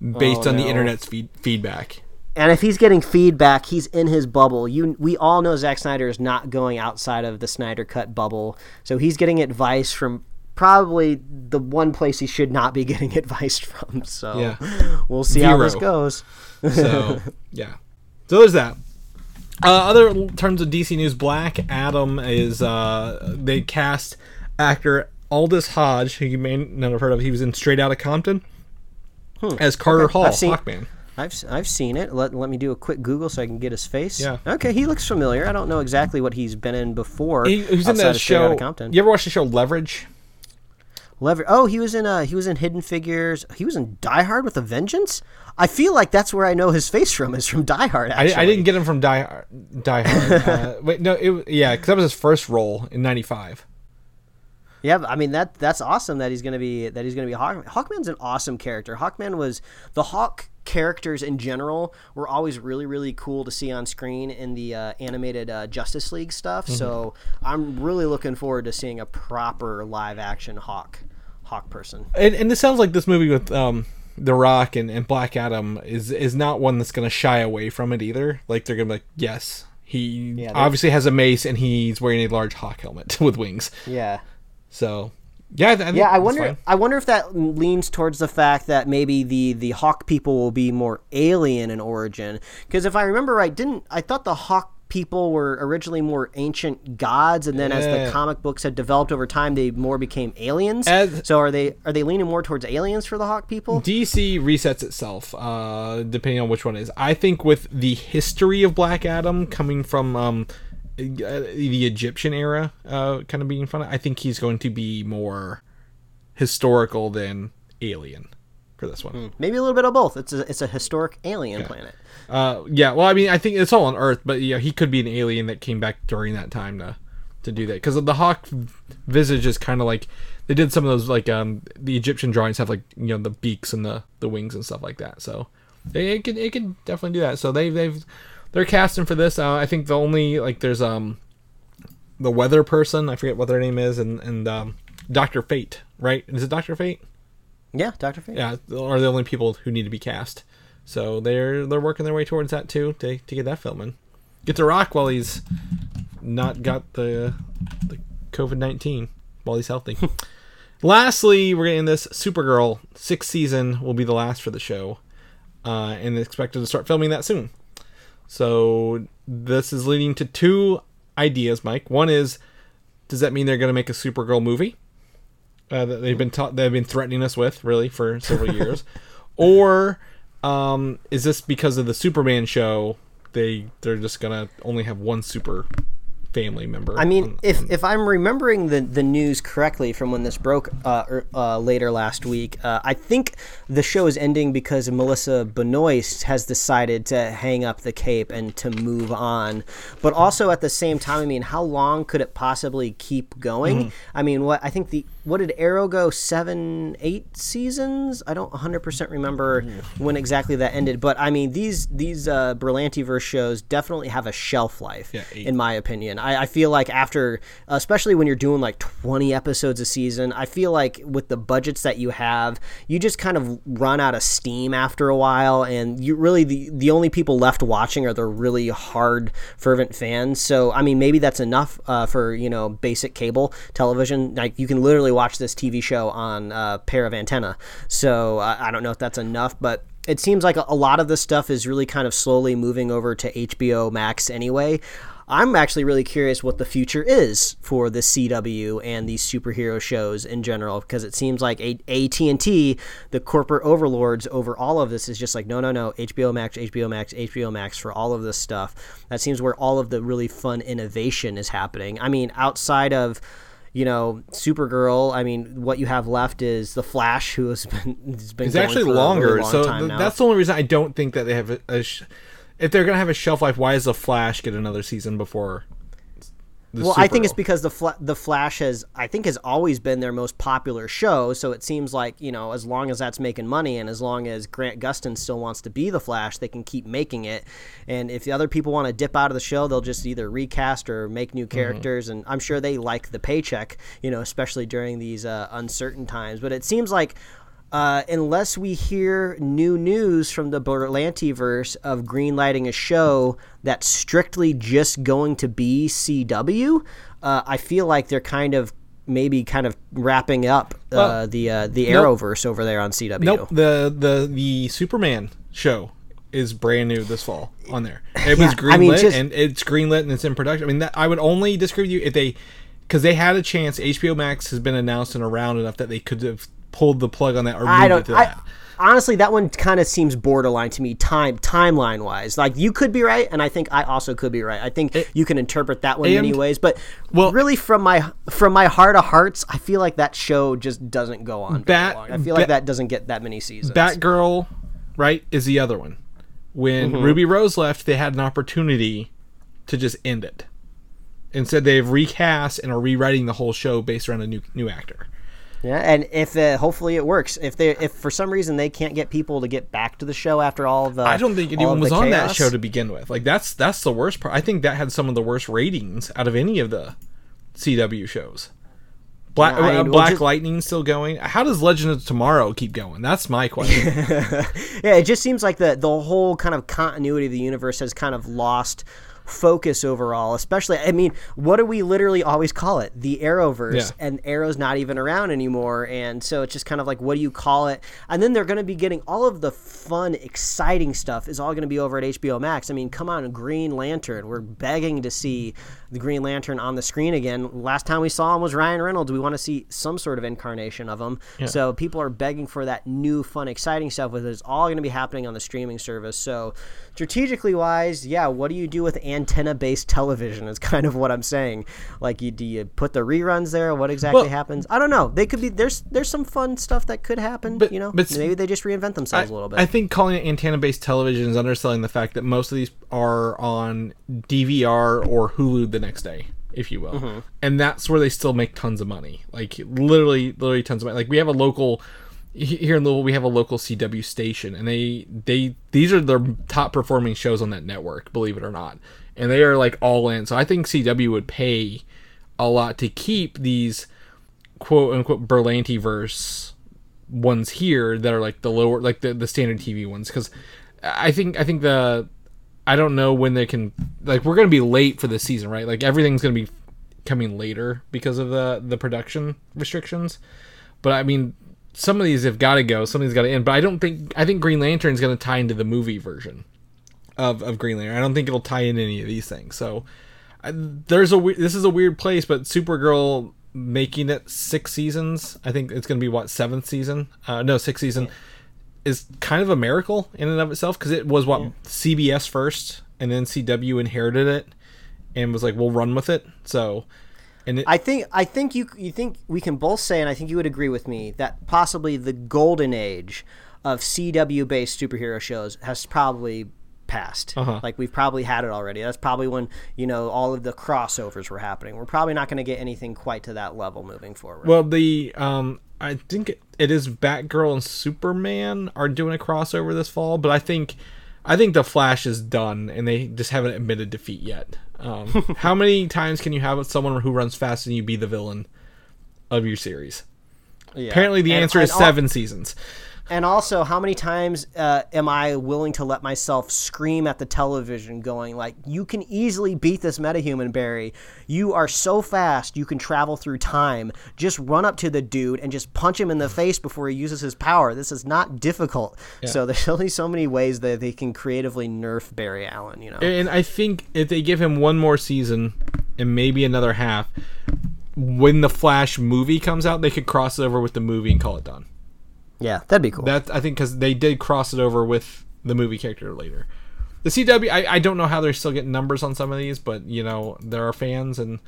based Oh, on the internet's feed, feedback. And if he's getting feedback, he's in his bubble. You, we all know Zack Snyder is not going outside of the Snyder Cut bubble, so he's getting advice from probably the one place he should not be getting advice from. So Yeah. we'll see how this goes. So yeah. So there's that. Uh, other terms of DC news, Black Adam is uh, they cast actor Aldis Hodge, who you may not have heard of. He was in Straight Outta Compton as Carter Hall, Hmm. I've seen- Hawkman. I've, I've seen it. Let, let me do a quick Google so I can get his face. Yeah. Okay, he looks familiar. I don't know exactly what he's been in before. He, he was in that of Straight Outta show. Compton. You ever watch the show Leverage? Lever- oh, he was in uh he was in Hidden Figures. He was in Die Hard with a Vengeance. I feel like that's where I know his face from is from Die Hard. I, Actually, I didn't get him from Die Hard. Die Hard. uh, wait, no, it, yeah, because that was his first role in '95. Yeah, I mean that that's awesome that he's gonna be that he's gonna be Hawk. Hawkman's an awesome character. Hawkman was the Hawk characters in general were always really really cool to see on screen in the uh, animated uh, Justice League stuff. So I'm really looking forward to seeing a proper live action Hawk Hawk person. And, and it sounds like this movie with um, The Rock and, and Black Adam is is not one that's going to shy away from it either. Like they're going to be like, yes, he they- obviously has a mace and he's wearing a large hawk helmet with wings. Yeah. So yeah, I, th- Yeah, I wonder. I wonder if that leans towards the fact that maybe the the Hawk people will be more alien in origin. Because if I remember right, didn't I thought the Hawk people were originally more ancient gods, and then as the comic books have developed over time, they more became aliens. As- so are they are they leaning more towards aliens for the Hawk people? DC resets itself, uh, depending on which one it is. I think with the history of Black Adam coming from um, the Egyptian era, uh, kind of being fun, I think he's going to be more historical than alien for this one. Maybe a little bit of both. It's a it's a historic alien planet. Uh, yeah, well, I mean, I think it's all on Earth, but yeah, he could be an alien that came back during that time to to do that because the hawk visage is kind of like they did some of those like um the Egyptian drawings have like you know the beaks and the the wings and stuff like that. So it could it could definitely do that. So they they've they're casting for this. Uh, I think the only like there's um the weather person I forget what their name is and and um Doctor Fate right? Is it Doctor Fate? Yeah, Doctor Fate. yeah are the only people who need to be cast. So they're they're working their way towards that too to, to get that filming. Get to rock while he's not got the the covid-19 while he's healthy. Lastly we're getting this supergirl sixth season will be the last for the show. Uh, and expected to start filming that soon so this is leading to two ideas mike one is does that mean they're going to make a supergirl movie uh, that they've been ta- they've been threatening us with really for several years, or um, is this because of the Superman show? They they're just gonna only have one super family member. I mean, on- if on- if I'm remembering the the news correctly from when this broke uh, er, uh, later last week, uh, I think the show is ending because Melissa Benoist has decided to hang up the cape and to move on. But also at the same time, I mean, how long could it possibly keep going? I mean, what I think the what did Arrow go seven, eight seasons? I don't 100 percent remember when exactly that ended. But I mean, these these uh, Berlantiverse shows definitely have a shelf life, Yeah, in my opinion. I, I feel like after, especially when you're doing like 20 episodes a season, I feel like with the budgets that you have, you just kind of run out of steam after a while, and you really the the only people left watching are the really hard fervent fans. So I mean, maybe that's enough uh, for you know basic cable television. Like you can literally watch this TV show on a pair of antenna. So uh, I don't know if that's enough, but it seems like a, lot of this stuff is really kind of slowly moving over to HBO Max anyway. I'm actually really curious what the future is for the CW and these superhero shows in general because it seems like AT&T, the corporate overlords over all of this is just like no no no HBO Max, HBO Max, HBO Max for all of this stuff. That seems where all of the really fun innovation is happening. I mean, outside of you know, Supergirl. I mean, what you have left is the Flash, who has been has been it's actually a really longer. long so th- that's the only reason I don't think that they have a. a sh- if they're gonna have a shelf life, why does the Flash get another season before? Well, I think it's because the Fla- the Flash has I think has always been their most popular show. So it seems like you know as long as that's making money and as long as Grant Gustin still wants to be the Flash, they can keep making it. And if the other people want to dip out of the show, they'll just either recast or make new Mm-hmm. characters. And I'm sure they like the paycheck, you know, especially during these uh, uncertain times. But it seems like. Uh, unless we hear new news from the Berlantiverse of greenlighting a show that's strictly just going to be CW, uh, I feel like they're kind of maybe kind of wrapping up uh, Well, the uh, the nope. Arrowverse over there on CW. Nope. The the the Superman show is brand new this fall on there. It was Yeah, greenlit I mean, just- and it's greenlit and it's in production. I mean, that, I would only disagree with you if they because they had a chance. HBO Max has been announced and around enough that they could have pulled the plug on that or moved I don't. to I, that. honestly, that one kind of seems borderline to me, time timeline wise. Like you could be right, and I think I also could be right. I think you can interpret that one many ways, but well- really from my from my heart of hearts, I feel like that show just doesn't go on. Bat- long. I feel like that doesn't get that many seasons. Batgirl, right, is the other one. When Mm-hmm. Ruby Rose left, they had an opportunity to just end it. Instead, they've recast and are rewriting the whole show based around a new new actor. Yeah, and if uh, hopefully it works. If they if for some reason they can't get people to get back to the show after all the I don't think anyone was on that show to begin with. Like that's that's the worst part. I think that had some of the worst ratings out of any of the CW shows. Black Yeah, I uh, mean, Black just- Lightning still going. How does Legend of Tomorrow keep going? That's my question. Yeah, it just seems like the the whole kind of continuity of the universe has kind of lost focus overall. Especially, I mean, what do we literally always call it? The Arrowverse, Yeah. and Arrow's not even around anymore, and so it's just kind of like, what do you call it? And then they're going to be getting all of the fun, exciting stuff is all going to be over at HBO Max. I mean, come on, Green Lantern. We're begging to see the Green Lantern on the screen again. Last time we saw him was Ryan Reynolds. We want to see some sort of incarnation of him. So people are begging for that new, fun, exciting stuff. With it. it's all going to be happening on the streaming service. So strategically wise, yeah, what do you do with antenna-based television? Is kind of what I'm saying. Like, you do you put the reruns there? What exactly Well- happens? I don't know. They could be there's there's some fun stuff that could happen. But- you know, but maybe they just reinvent themselves a little bit. I think calling it antenna based television is underselling the fact that most of these are on DVR or Hulu the next day, if you will. Mm-hmm. And that's where they still make tons of money. Like literally, literally tons of money. Like we have a local here in Louisville, we have a local CW station, and they they these are their top performing shows on that network, believe it or not. And they are like all in. So I think CW would pay a lot to keep these quote unquote Berlanti verse ones here that are like the lower like the, the standard TV ones because I think I think the I don't know when they can like we're gonna be late for the season right? Like everything's gonna be coming later because of the the production restrictions. But I mean some of these have got to go some of these got to end but I don't think I think Green Lantern's gonna tie into the movie version of of Green Lantern. I don't think it'll tie in any of these things. So I, there's a this is a weird place, but Supergirl making it six seasons. I think it's going to be what seventh season? Uh, no, sixth season is kind of a miracle in and of itself because it was what CBS first, and then CW inherited it and was like, "We'll run with it." So, and it, I think I think you you think we can both say, and I think you would agree with me that possibly the golden age of CW based superhero shows has probably passed. Uh-huh. Like we've probably had it already. That's probably when you know all of the crossovers were happening. We're probably not going to get anything quite to that level moving forward. well, the um, I think it, it is Batgirl and Superman are doing a crossover this fall, but I think. I think the Flash is done, and they just haven't admitted defeat yet. Um, how many times can you have someone who runs faster than you be the villain of your series? Yeah. Apparently, the And- answer and is seven seasons. And also, how many times uh, am I willing to let myself scream at the television, going like, "You can easily beat this metahuman, Barry. You are so fast, you can travel through time. Just run up to the dude and just punch him in the face before he uses his power. This is not difficult." So there's only so many ways that they can creatively nerf Barry Allen. You know. And I think if they give him one more season and maybe another half, when the Flash movie comes out, they could cross over with the movie and call it done. Yeah, that'd be cool. That I think because they did cross it over with the movie character later. The CW, I, I don't know how they're still getting numbers on some of these, but you know there are fans, and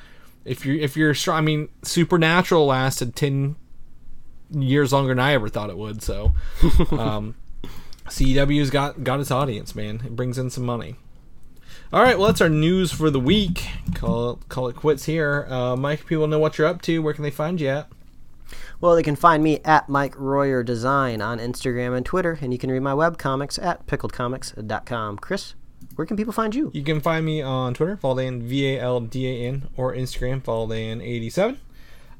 if you if you're strong, I mean, Supernatural lasted ten years longer than I ever thought it would. So, um, CW's got got its audience, man. It brings in some money. All right, well that's our news for the week. Call it, call it quits here. Uh, Mike, people know what you're up to. Where can they find you at? Well, they can find me at Mike Royer Design on Instagram and Twitter, and you can read my webcomics at pickledcomics.com. Chris, where can people find you? You can find me on Twitter, Valdan V A L D A N, or Instagram, Valdan87.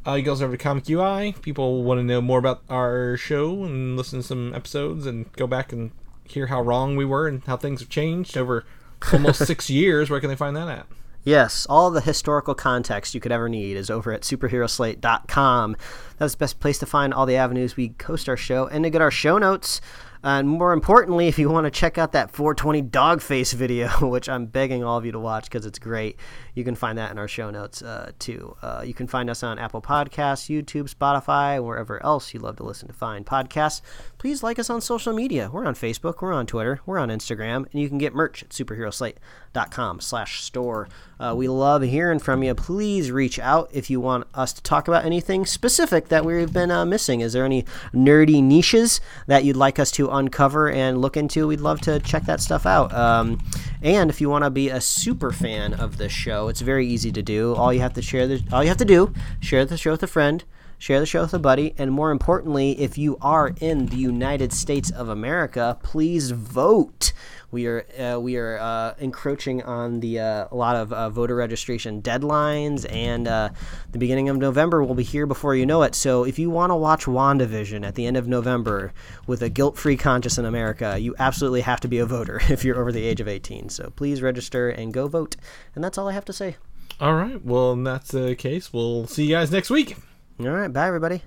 Uh, you can also over to Comic UI. People want to know more about our show and listen to some episodes and go back and hear how wrong we were and how things have changed over almost six years. Where can they find that at? Yes, all the historical context you could ever need is over at superheroslate.com. That's the best place to find all the avenues we host our show and to get our show notes. And more importantly, if you want to check out that 420 dog face video, which I'm begging all of you to watch because it's great, you can find that in our show notes uh, too. Uh, you can find us on Apple Podcasts, YouTube, Spotify, wherever else you love to listen to find podcasts. Please like us on social media. We're on Facebook, we're on Twitter, we're on Instagram, and you can get merch at superheroslate.com slash store. Uh, we love hearing from you. Please reach out if you want us to talk about anything specific that we've been uh, missing. Is there any nerdy niches that you'd like us to uncover and look into? We'd love to check that stuff out. Um, and if you want to be a super fan of this show, it's very easy to do. All you have to share the, all you have to do, share the show with a friend share the show with a buddy, and more importantly, if you are in the United States of America, please vote. We are uh, we are uh, encroaching on the uh, a lot of uh, voter registration deadlines, and uh, the beginning of November will be here before you know it. So if you want to watch WandaVision at the end of November with a guilt-free conscience in America, you absolutely have to be a voter if you're over the age of 18. So please register and go vote. And that's all I have to say. All right. Well, in that's the case, we'll see you guys next week. All right, bye everybody.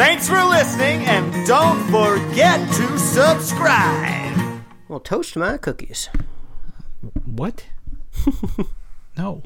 Thanks for listening, and don't forget to subscribe. Well, toast my cookies. What? no.